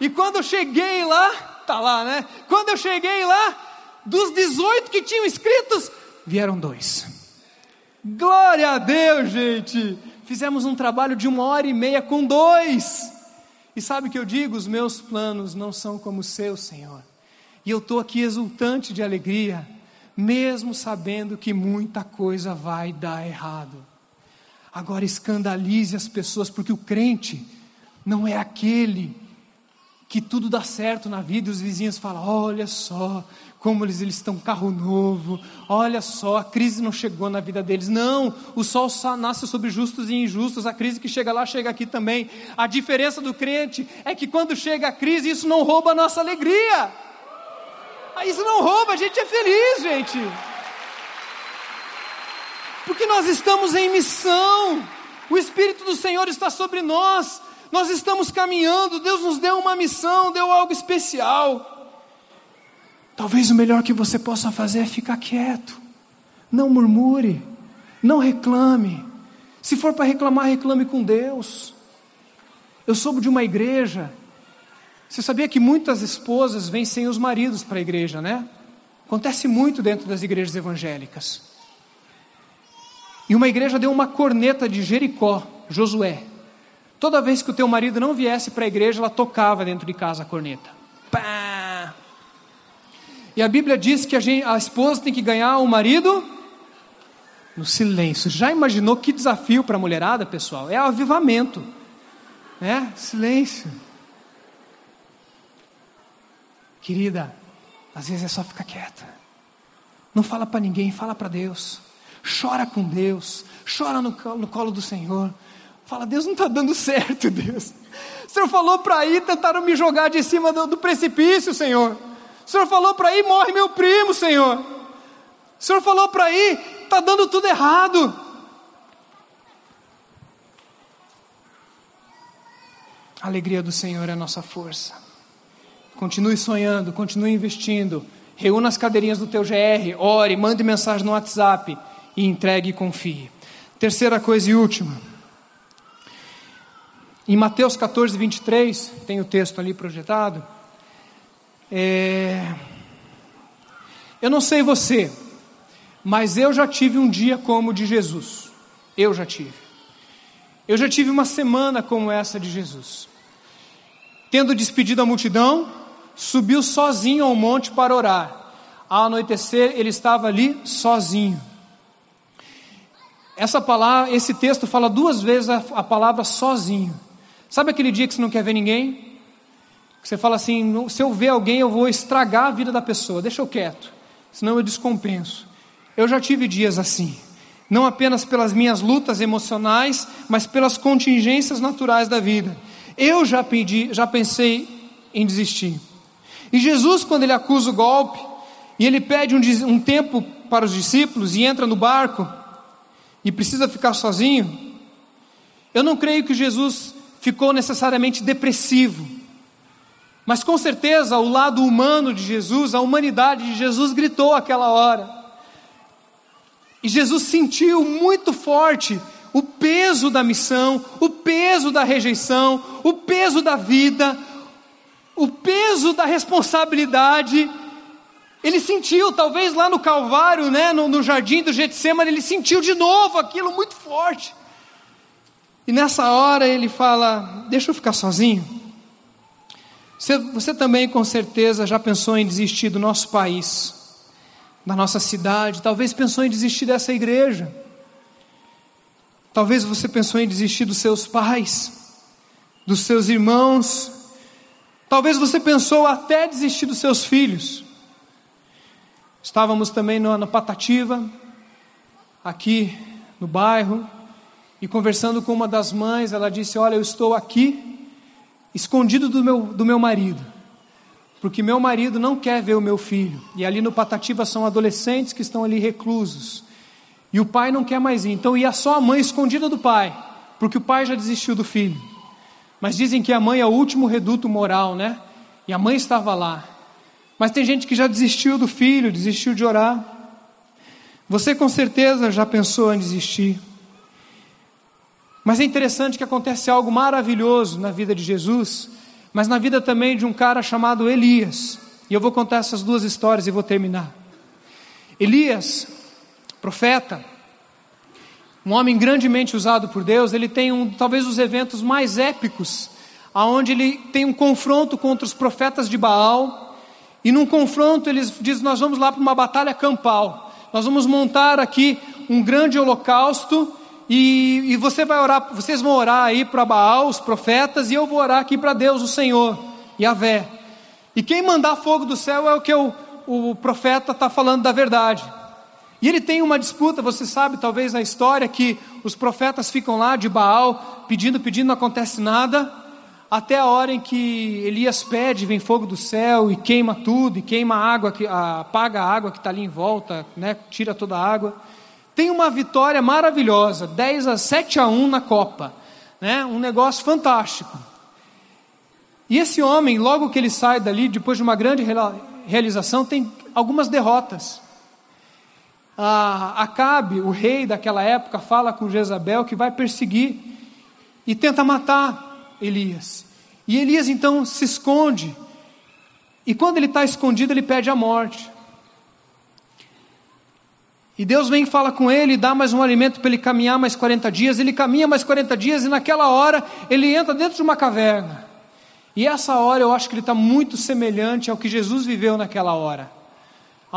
e quando eu cheguei lá, tá lá, né? Quando eu cheguei lá, dos 18 que tinham inscritos, vieram dois. Glória a Deus, gente! Fizemos um trabalho de uma hora e meia com dois. E sabe o que eu digo? Os meus planos não são como os seus, Senhor. E eu estou aqui exultante de alegria, mesmo sabendo que muita coisa vai dar errado. Agora escandalize as pessoas, porque o crente não é aquele que tudo dá certo na vida e os vizinhos falam: olha só, como eles, eles estão carro novo, olha só, a crise não chegou na vida deles. Não, o sol só nasce sobre justos e injustos, a crise que chega lá chega aqui também. A diferença do crente é que quando chega a crise, isso não rouba a nossa alegria. Ah, isso não rouba, a gente é feliz, gente. Porque nós estamos em missão, o Espírito do Senhor está sobre nós, nós estamos caminhando, Deus nos deu uma missão, deu algo especial. Talvez o melhor que você possa fazer é ficar quieto. Não murmure, não reclame. Se for para reclamar, reclame com Deus. Eu soube de uma igreja. Você sabia que muitas esposas vêm sem os maridos para a igreja, né? Acontece muito dentro das igrejas evangélicas. E uma igreja deu uma corneta de Jericó, Josué. Toda vez que o teu marido não viesse para a igreja, ela tocava dentro de casa a corneta. Pá! E a Bíblia diz que a, gente, a esposa tem que ganhar o marido no silêncio. Já imaginou que desafio para a mulherada, pessoal? É avivamento. É, silêncio. Querida, às vezes é só ficar quieta. Não fala para ninguém, fala para Deus. Chora com Deus, chora no, no colo do Senhor. Fala, Deus não está dando certo, Deus. O Senhor falou para ir, tentaram me jogar de cima do, do precipício, Senhor. O Senhor falou para ir, morre meu primo, Senhor. O Senhor falou para ir, está dando tudo errado. A alegria do Senhor é a nossa força. Continue sonhando, continue investindo. Reúna as cadeirinhas do teu GR, ore, mande mensagem no WhatsApp e entregue e confie. Terceira coisa e última. Em Mateus 14, 23, tem o texto ali projetado. É... Eu não sei você, mas eu já tive um dia como o de Jesus. Eu já tive. Eu já tive uma semana como essa de Jesus. Tendo despedido a multidão, subiu sozinho ao monte para orar. Ao anoitecer, ele estava ali sozinho. Essa palavra, esse texto fala duas vezes a, a palavra sozinho. Sabe aquele dia que você não quer ver ninguém? Você fala assim: se eu ver alguém, eu vou estragar a vida da pessoa, deixa eu quieto, senão eu descompenso. Eu já tive dias assim, não apenas pelas minhas lutas emocionais, mas pelas contingências naturais da vida. Eu já, pedi, já pensei em desistir. E Jesus, quando ele acusa o golpe, e ele pede um, um tempo para os discípulos e entra no barco, e precisa ficar sozinho, eu não creio que Jesus ficou necessariamente depressivo. Mas com certeza o lado humano de Jesus, a humanidade de Jesus gritou aquela hora. E Jesus sentiu muito forte o peso da missão, o peso da rejeição, o peso da vida, o peso da responsabilidade. Ele sentiu, talvez lá no Calvário, né, no, no jardim do Getsemane, ele sentiu de novo aquilo muito forte. E nessa hora ele fala: Deixa eu ficar sozinho. Você, você também, com certeza, já pensou em desistir do nosso país, da nossa cidade, talvez pensou em desistir dessa igreja. Talvez você pensou em desistir dos seus pais, dos seus irmãos. Talvez você pensou até desistir dos seus filhos. Estávamos também no, na Patativa, aqui no bairro, e conversando com uma das mães, ela disse: Olha, eu estou aqui, escondido do meu, do meu marido, porque meu marido não quer ver o meu filho. E ali no Patativa são adolescentes que estão ali reclusos. E o pai não quer mais ir. Então ia só a mãe escondida do pai, porque o pai já desistiu do filho. Mas dizem que a mãe é o último reduto moral, né? E a mãe estava lá. Mas tem gente que já desistiu do filho, desistiu de orar. Você com certeza já pensou em desistir. Mas é interessante que acontece algo maravilhoso na vida de Jesus, mas na vida também de um cara chamado Elias. E eu vou contar essas duas histórias e vou terminar. Elias profeta, um homem grandemente usado por Deus, ele tem um, talvez os eventos mais épicos, aonde ele tem um confronto contra os profetas de Baal, e num confronto eles dizem: Nós vamos lá para uma batalha campal, nós vamos montar aqui um grande holocausto, e, e você vai orar, vocês vão orar aí para Baal, os profetas, e eu vou orar aqui para Deus, o Senhor, Yahvé. E quem mandar fogo do céu é o que o, o profeta está falando da verdade. E ele tem uma disputa, você sabe, talvez na história, que os profetas ficam lá de Baal, pedindo, pedindo, não acontece nada, até a hora em que Elias pede, vem fogo do céu e queima tudo, e queima a água, que, apaga a água que está ali em volta, né, tira toda a água. Tem uma vitória maravilhosa, 10 a 7 a 1 na Copa, né, um negócio fantástico. E esse homem, logo que ele sai dali, depois de uma grande realização, tem algumas derrotas. Acabe, o rei daquela época, fala com Jezabel que vai perseguir e tenta matar Elias. E Elias então se esconde. E quando ele está escondido, ele pede a morte. E Deus vem e fala com ele, dá mais um alimento para ele caminhar mais 40 dias. Ele caminha mais 40 dias e naquela hora ele entra dentro de uma caverna. E essa hora eu acho que ele está muito semelhante ao que Jesus viveu naquela hora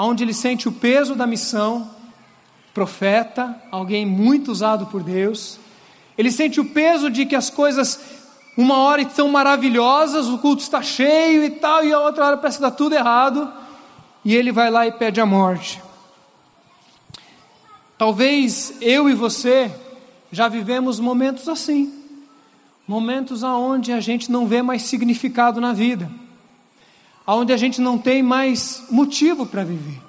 onde ele sente o peso da missão, profeta, alguém muito usado por Deus. Ele sente o peso de que as coisas, uma hora estão maravilhosas, o culto está cheio e tal, e a outra hora parece que está tudo errado, e ele vai lá e pede a morte. Talvez eu e você já vivemos momentos assim, momentos aonde a gente não vê mais significado na vida onde a gente não tem mais motivo para viver.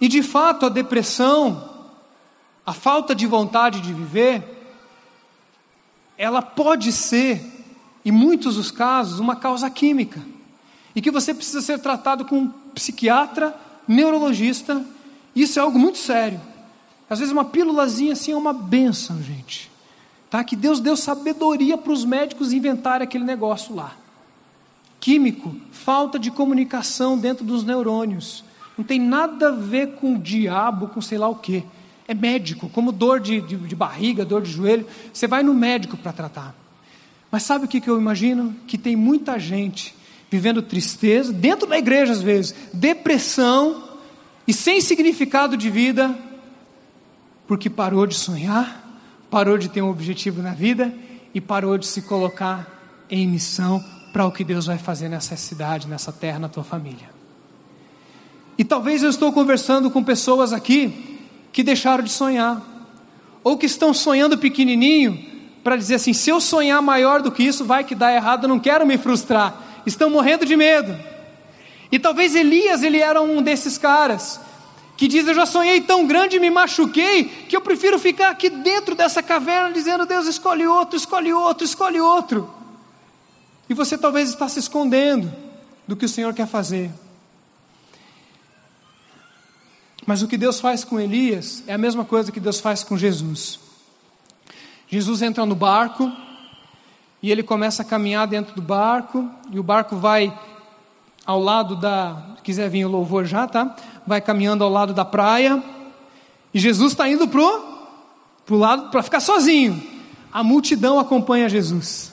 E de fato, a depressão, a falta de vontade de viver, ela pode ser, em muitos dos casos, uma causa química. E que você precisa ser tratado com um psiquiatra, neurologista. Isso é algo muito sério. Às vezes uma pílulazinha assim é uma benção, gente. Tá? Que Deus deu sabedoria para os médicos inventarem aquele negócio lá químico, falta de comunicação dentro dos neurônios. Não tem nada a ver com o diabo, com sei lá o quê. É médico, como dor de, de, de barriga, dor de joelho. Você vai no médico para tratar. Mas sabe o que, que eu imagino? Que tem muita gente vivendo tristeza, dentro da igreja às vezes, depressão e sem significado de vida, porque parou de sonhar, parou de ter um objetivo na vida e parou de se colocar em missão para o que Deus vai fazer nessa cidade, nessa terra, na tua família. E talvez eu estou conversando com pessoas aqui que deixaram de sonhar, ou que estão sonhando pequenininho, para dizer assim: se eu sonhar maior do que isso, vai que dá errado, eu não quero me frustrar. Estão morrendo de medo. E talvez Elias, ele era um desses caras que diz: Eu já sonhei tão grande e me machuquei que eu prefiro ficar aqui dentro dessa caverna dizendo: Deus, escolhe outro, escolhe outro, escolhe outro. E você talvez está se escondendo do que o Senhor quer fazer. Mas o que Deus faz com Elias é a mesma coisa que Deus faz com Jesus. Jesus entra no barco e ele começa a caminhar dentro do barco, e o barco vai ao lado da. Quiser vir o louvor já, tá? Vai caminhando ao lado da praia. E Jesus está indo pro, pro lado para ficar sozinho. A multidão acompanha Jesus.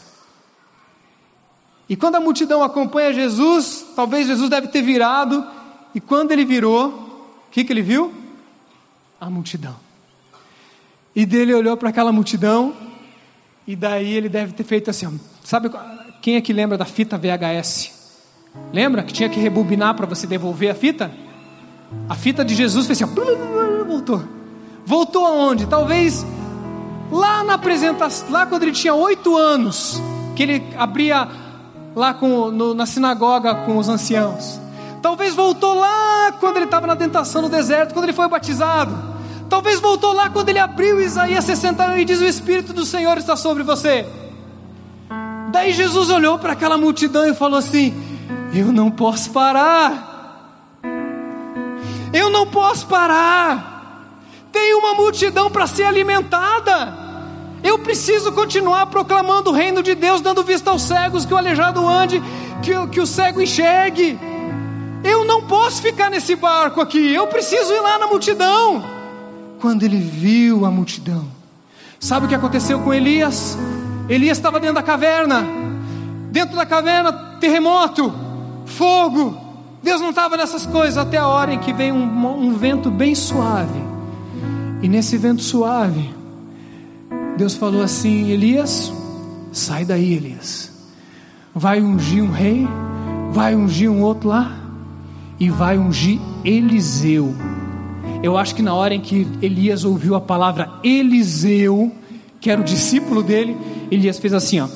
E quando a multidão acompanha Jesus, talvez Jesus deve ter virado. E quando ele virou, o que, que ele viu? A multidão. E dele olhou para aquela multidão. E daí ele deve ter feito assim: sabe quem é que lembra da fita VHS? Lembra que tinha que rebobinar para você devolver a fita? A fita de Jesus fez assim, voltou. Voltou aonde? Talvez lá na apresentação, lá quando ele tinha oito anos, que ele abria lá com, no, na sinagoga com os anciãos. Talvez voltou lá quando ele estava na tentação no deserto, quando ele foi batizado. Talvez voltou lá quando ele abriu Isaías 61 e diz: O Espírito do Senhor está sobre você. Daí Jesus olhou para aquela multidão e falou assim: Eu não posso parar. Eu não posso parar. Tem uma multidão para ser alimentada. Eu preciso continuar proclamando o reino de Deus, dando vista aos cegos, que o aleijado ande, que, que o cego enxergue. Eu não posso ficar nesse barco aqui, eu preciso ir lá na multidão. Quando ele viu a multidão, sabe o que aconteceu com Elias? Elias estava dentro da caverna, dentro da caverna, terremoto, fogo. Deus não estava nessas coisas até a hora em que veio um, um vento bem suave. E nesse vento suave, Deus falou assim: Elias, sai daí, Elias. Vai ungir um rei, vai ungir um outro lá, e vai ungir Eliseu. Eu acho que na hora em que Elias ouviu a palavra Eliseu, que era o discípulo dele, Elias fez assim: ó.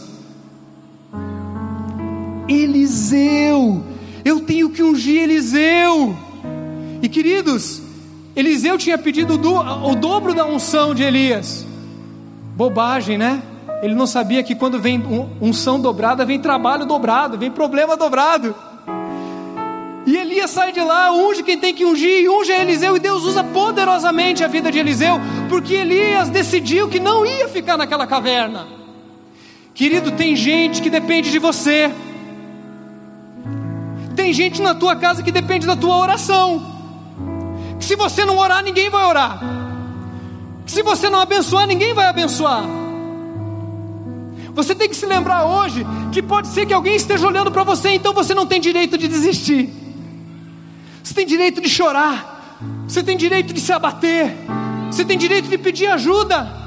Eliseu, eu tenho que ungir Eliseu. E queridos, Eliseu tinha pedido o dobro da unção de Elias. Bobagem, né? Ele não sabia que quando vem unção dobrada, vem trabalho dobrado, vem problema dobrado. E Elias sai de lá, unge quem tem que ungir, unge Eliseu, e Deus usa poderosamente a vida de Eliseu, porque Elias decidiu que não ia ficar naquela caverna. Querido, tem gente que depende de você, tem gente na tua casa que depende da tua oração. Que se você não orar, ninguém vai orar. Que se você não abençoar, ninguém vai abençoar. Você tem que se lembrar hoje que pode ser que alguém esteja olhando para você, então você não tem direito de desistir. Você tem direito de chorar. Você tem direito de se abater. Você tem direito de pedir ajuda.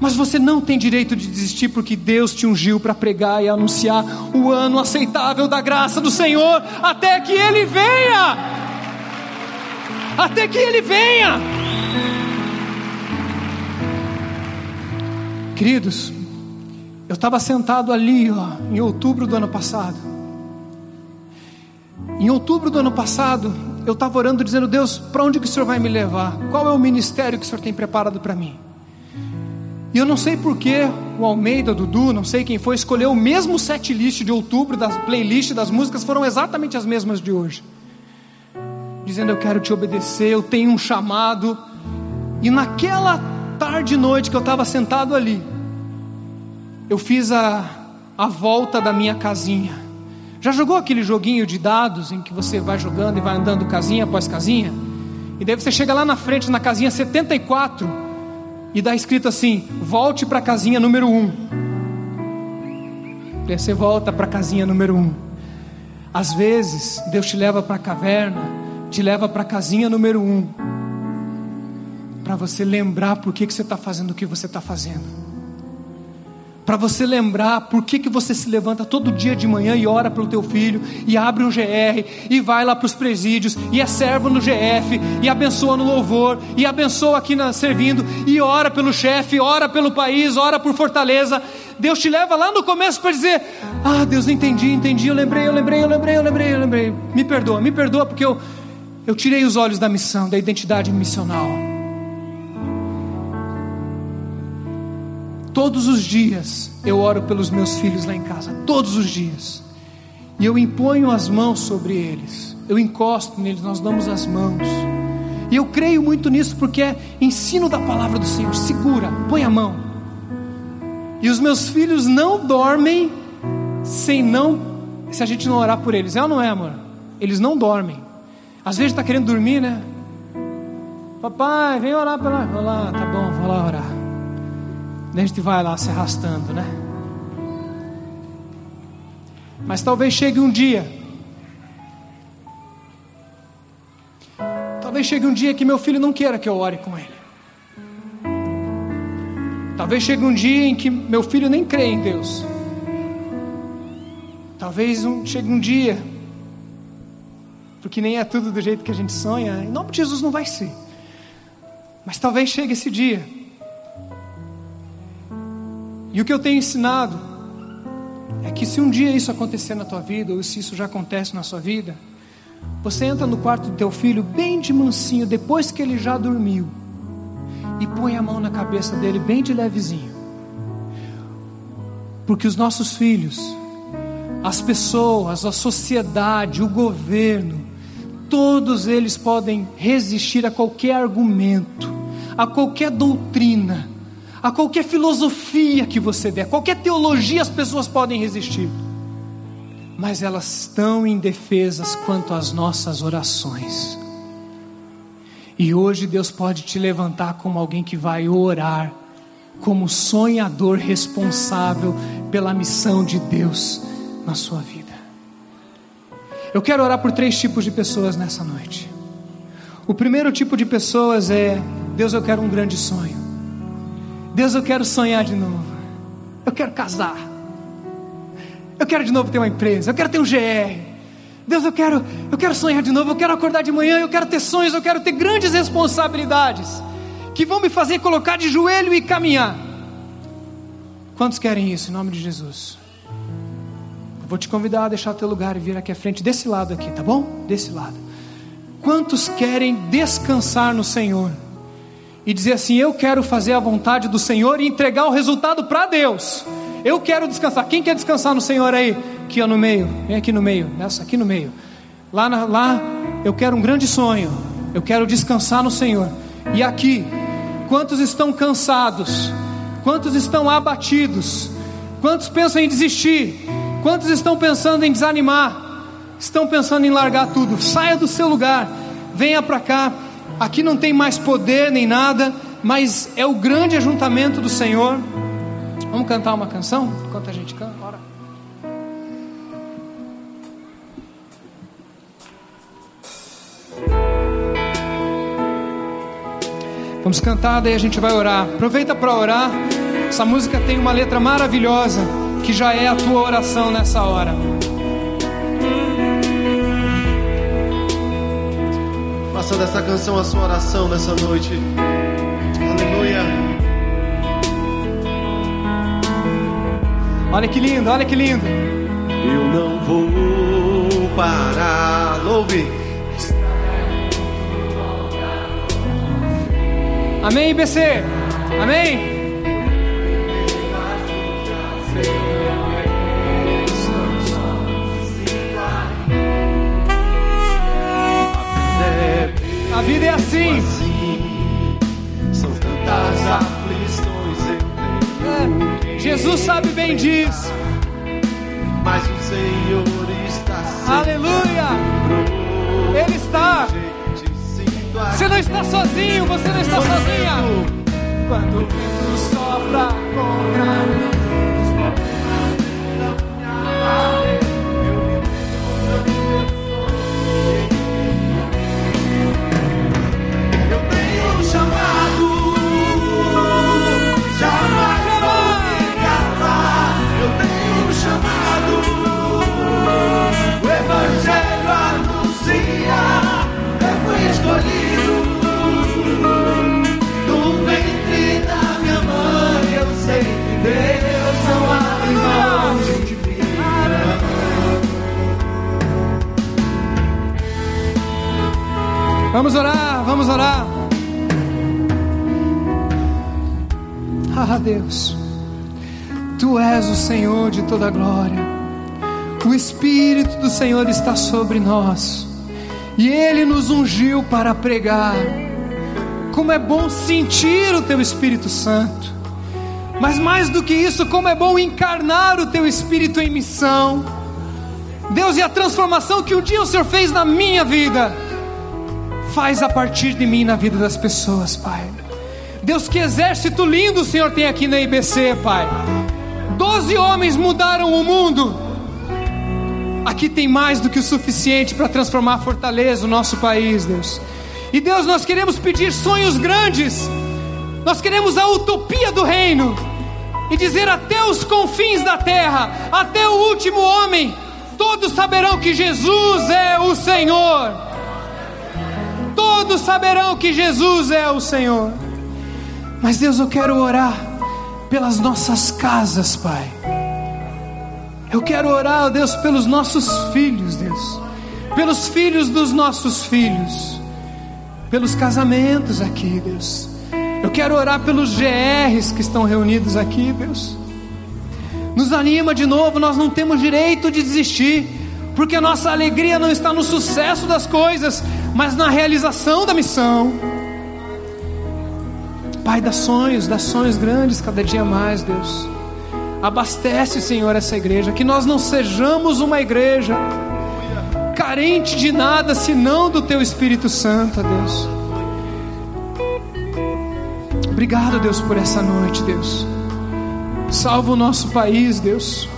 Mas você não tem direito de desistir porque Deus te ungiu para pregar e anunciar o ano aceitável da graça do Senhor até que Ele venha até que Ele venha. Queridos, eu estava sentado ali, ó, em outubro do ano passado. Em outubro do ano passado, eu estava orando dizendo: Deus, para onde que o Senhor vai me levar? Qual é o ministério que o Senhor tem preparado para mim? E eu não sei porque o Almeida, o Dudu, não sei quem foi, escolheu o mesmo set list de outubro, das playlists das músicas foram exatamente as mesmas de hoje dizendo: Eu quero te obedecer, eu tenho um chamado. E naquela tarde e noite que eu estava sentado ali, eu fiz a, a volta da minha casinha. Já jogou aquele joguinho de dados em que você vai jogando e vai andando casinha após casinha? E daí você chega lá na frente, na casinha 74, e dá escrito assim: volte para a casinha número 1. E aí você volta para a casinha número 1. Às vezes, Deus te leva para a caverna te leva para a casinha número um, para você lembrar por que, que você está fazendo o que você está fazendo para você lembrar por que, que você se levanta todo dia de manhã e ora pelo teu filho, e abre um GR, e vai lá para os presídios, e é servo no GF, e abençoa no louvor, e abençoa aqui na, servindo, e ora pelo chefe, ora pelo país, ora por Fortaleza. Deus te leva lá no começo para dizer: Ah, Deus, entendi, entendi, eu lembrei, eu lembrei, eu lembrei, eu lembrei, eu lembrei. Me perdoa, me perdoa, porque eu, eu tirei os olhos da missão, da identidade missional. Todos os dias eu oro pelos meus filhos lá em casa, todos os dias. E eu imponho as mãos sobre eles. Eu encosto neles, nós damos as mãos. E eu creio muito nisso porque é ensino da palavra do Senhor. Segura, põe a mão. E os meus filhos não dormem sem não se a gente não orar por eles. É ou não é, amor? eles não dormem. Às vezes está querendo dormir, né? Papai, vem orar pela. Vou tá bom, vou lá orar. A gente vai lá se arrastando, né? Mas talvez chegue um dia. Talvez chegue um dia que meu filho não queira que eu ore com ele. Talvez chegue um dia em que meu filho nem crê em Deus. Talvez um, chegue um dia, porque nem é tudo do jeito que a gente sonha. Em nome de Jesus não vai ser. Mas talvez chegue esse dia. E o que eu tenho ensinado é que se um dia isso acontecer na tua vida, ou se isso já acontece na sua vida, você entra no quarto do teu filho bem de mansinho, depois que ele já dormiu e põe a mão na cabeça dele bem de levezinho. Porque os nossos filhos, as pessoas, a sociedade, o governo, todos eles podem resistir a qualquer argumento, a qualquer doutrina, a qualquer filosofia que você der, qualquer teologia as pessoas podem resistir. Mas elas estão indefesas quanto às nossas orações. E hoje Deus pode te levantar como alguém que vai orar, como sonhador responsável pela missão de Deus na sua vida. Eu quero orar por três tipos de pessoas nessa noite. O primeiro tipo de pessoas é: Deus, eu quero um grande sonho. Deus, eu quero sonhar de novo. Eu quero casar. Eu quero de novo ter uma empresa. Eu quero ter um GR. Deus, eu quero, eu quero sonhar de novo, eu quero acordar de manhã, eu quero ter sonhos, eu quero ter grandes responsabilidades que vão me fazer colocar de joelho e caminhar. Quantos querem isso em nome de Jesus? Eu vou te convidar a deixar o teu lugar e vir aqui à frente desse lado aqui, tá bom? Desse lado. Quantos querem descansar no Senhor e dizer assim: Eu quero fazer a vontade do Senhor e entregar o resultado para Deus? Eu quero descansar. Quem quer descansar no Senhor aí? Aqui ó, no meio. Vem aqui no meio. Nessa aqui no meio. Lá, na, lá eu quero um grande sonho. Eu quero descansar no Senhor. E aqui, quantos estão cansados? Quantos estão abatidos? Quantos pensam em desistir? Quantos estão pensando em desanimar? Estão pensando em largar tudo? Saia do seu lugar. Venha para cá. Aqui não tem mais poder nem nada, mas é o grande ajuntamento do Senhor. Vamos cantar uma canção? Enquanto a gente canta. Vamos cantar, daí a gente vai orar. Aproveita para orar. Essa música tem uma letra maravilhosa que já é a tua oração nessa hora. Faça dessa canção a sua oração nessa noite. Aleluia. Olha que lindo, olha que lindo. Eu não vou parar, louve. Amém, IBC? Amém? A vida é assim. assim. São tantas aflições. É. Jesus sabe bem disso. Mas o Senhor está Aleluia. Ele está. Você não está sozinho, você não está sozinha. Quando o vento sopra contra mim. Eu Vamos orar, vamos orar. Ah, Deus, Tu és o Senhor de toda glória. O Espírito do Senhor está sobre nós. E Ele nos ungiu para pregar. Como é bom sentir o Teu Espírito Santo. Mas mais do que isso, como é bom encarnar o Teu Espírito em missão. Deus, e a transformação que um dia o Senhor fez na minha vida, faz a partir de mim na vida das pessoas, Pai. Deus, que exército lindo o Senhor tem aqui na IBC, Pai. Doze homens mudaram o mundo. Aqui tem mais do que o suficiente para transformar a Fortaleza, o nosso país, Deus. E Deus, nós queremos pedir sonhos grandes. Nós queremos a utopia do reino. E dizer até os confins da terra, até o último homem, todos saberão que Jesus é o Senhor. Todos saberão que Jesus é o Senhor. Mas Deus, eu quero orar pelas nossas casas, Pai. Eu quero orar, Deus, pelos nossos filhos, Deus. Pelos filhos dos nossos filhos. Pelos casamentos aqui, Deus. Eu quero orar pelos GRs que estão reunidos aqui, Deus. Nos anima de novo, nós não temos direito de desistir, porque a nossa alegria não está no sucesso das coisas, mas na realização da missão. Pai, dá sonhos, dá sonhos grandes cada dia mais, Deus. Abastece, Senhor, essa igreja, que nós não sejamos uma igreja carente de nada senão do Teu Espírito Santo, Deus. Obrigado, Deus, por essa noite, Deus. Salva o nosso país, Deus.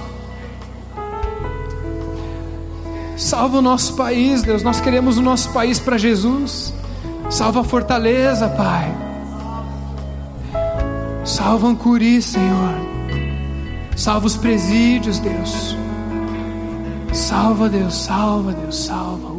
Salva o nosso país, Deus. Nós queremos o nosso país para Jesus. Salva a fortaleza, Pai. Salva Ancuri, Senhor. Salva os presídios, Deus. Salva, Deus, salva, Deus, salva.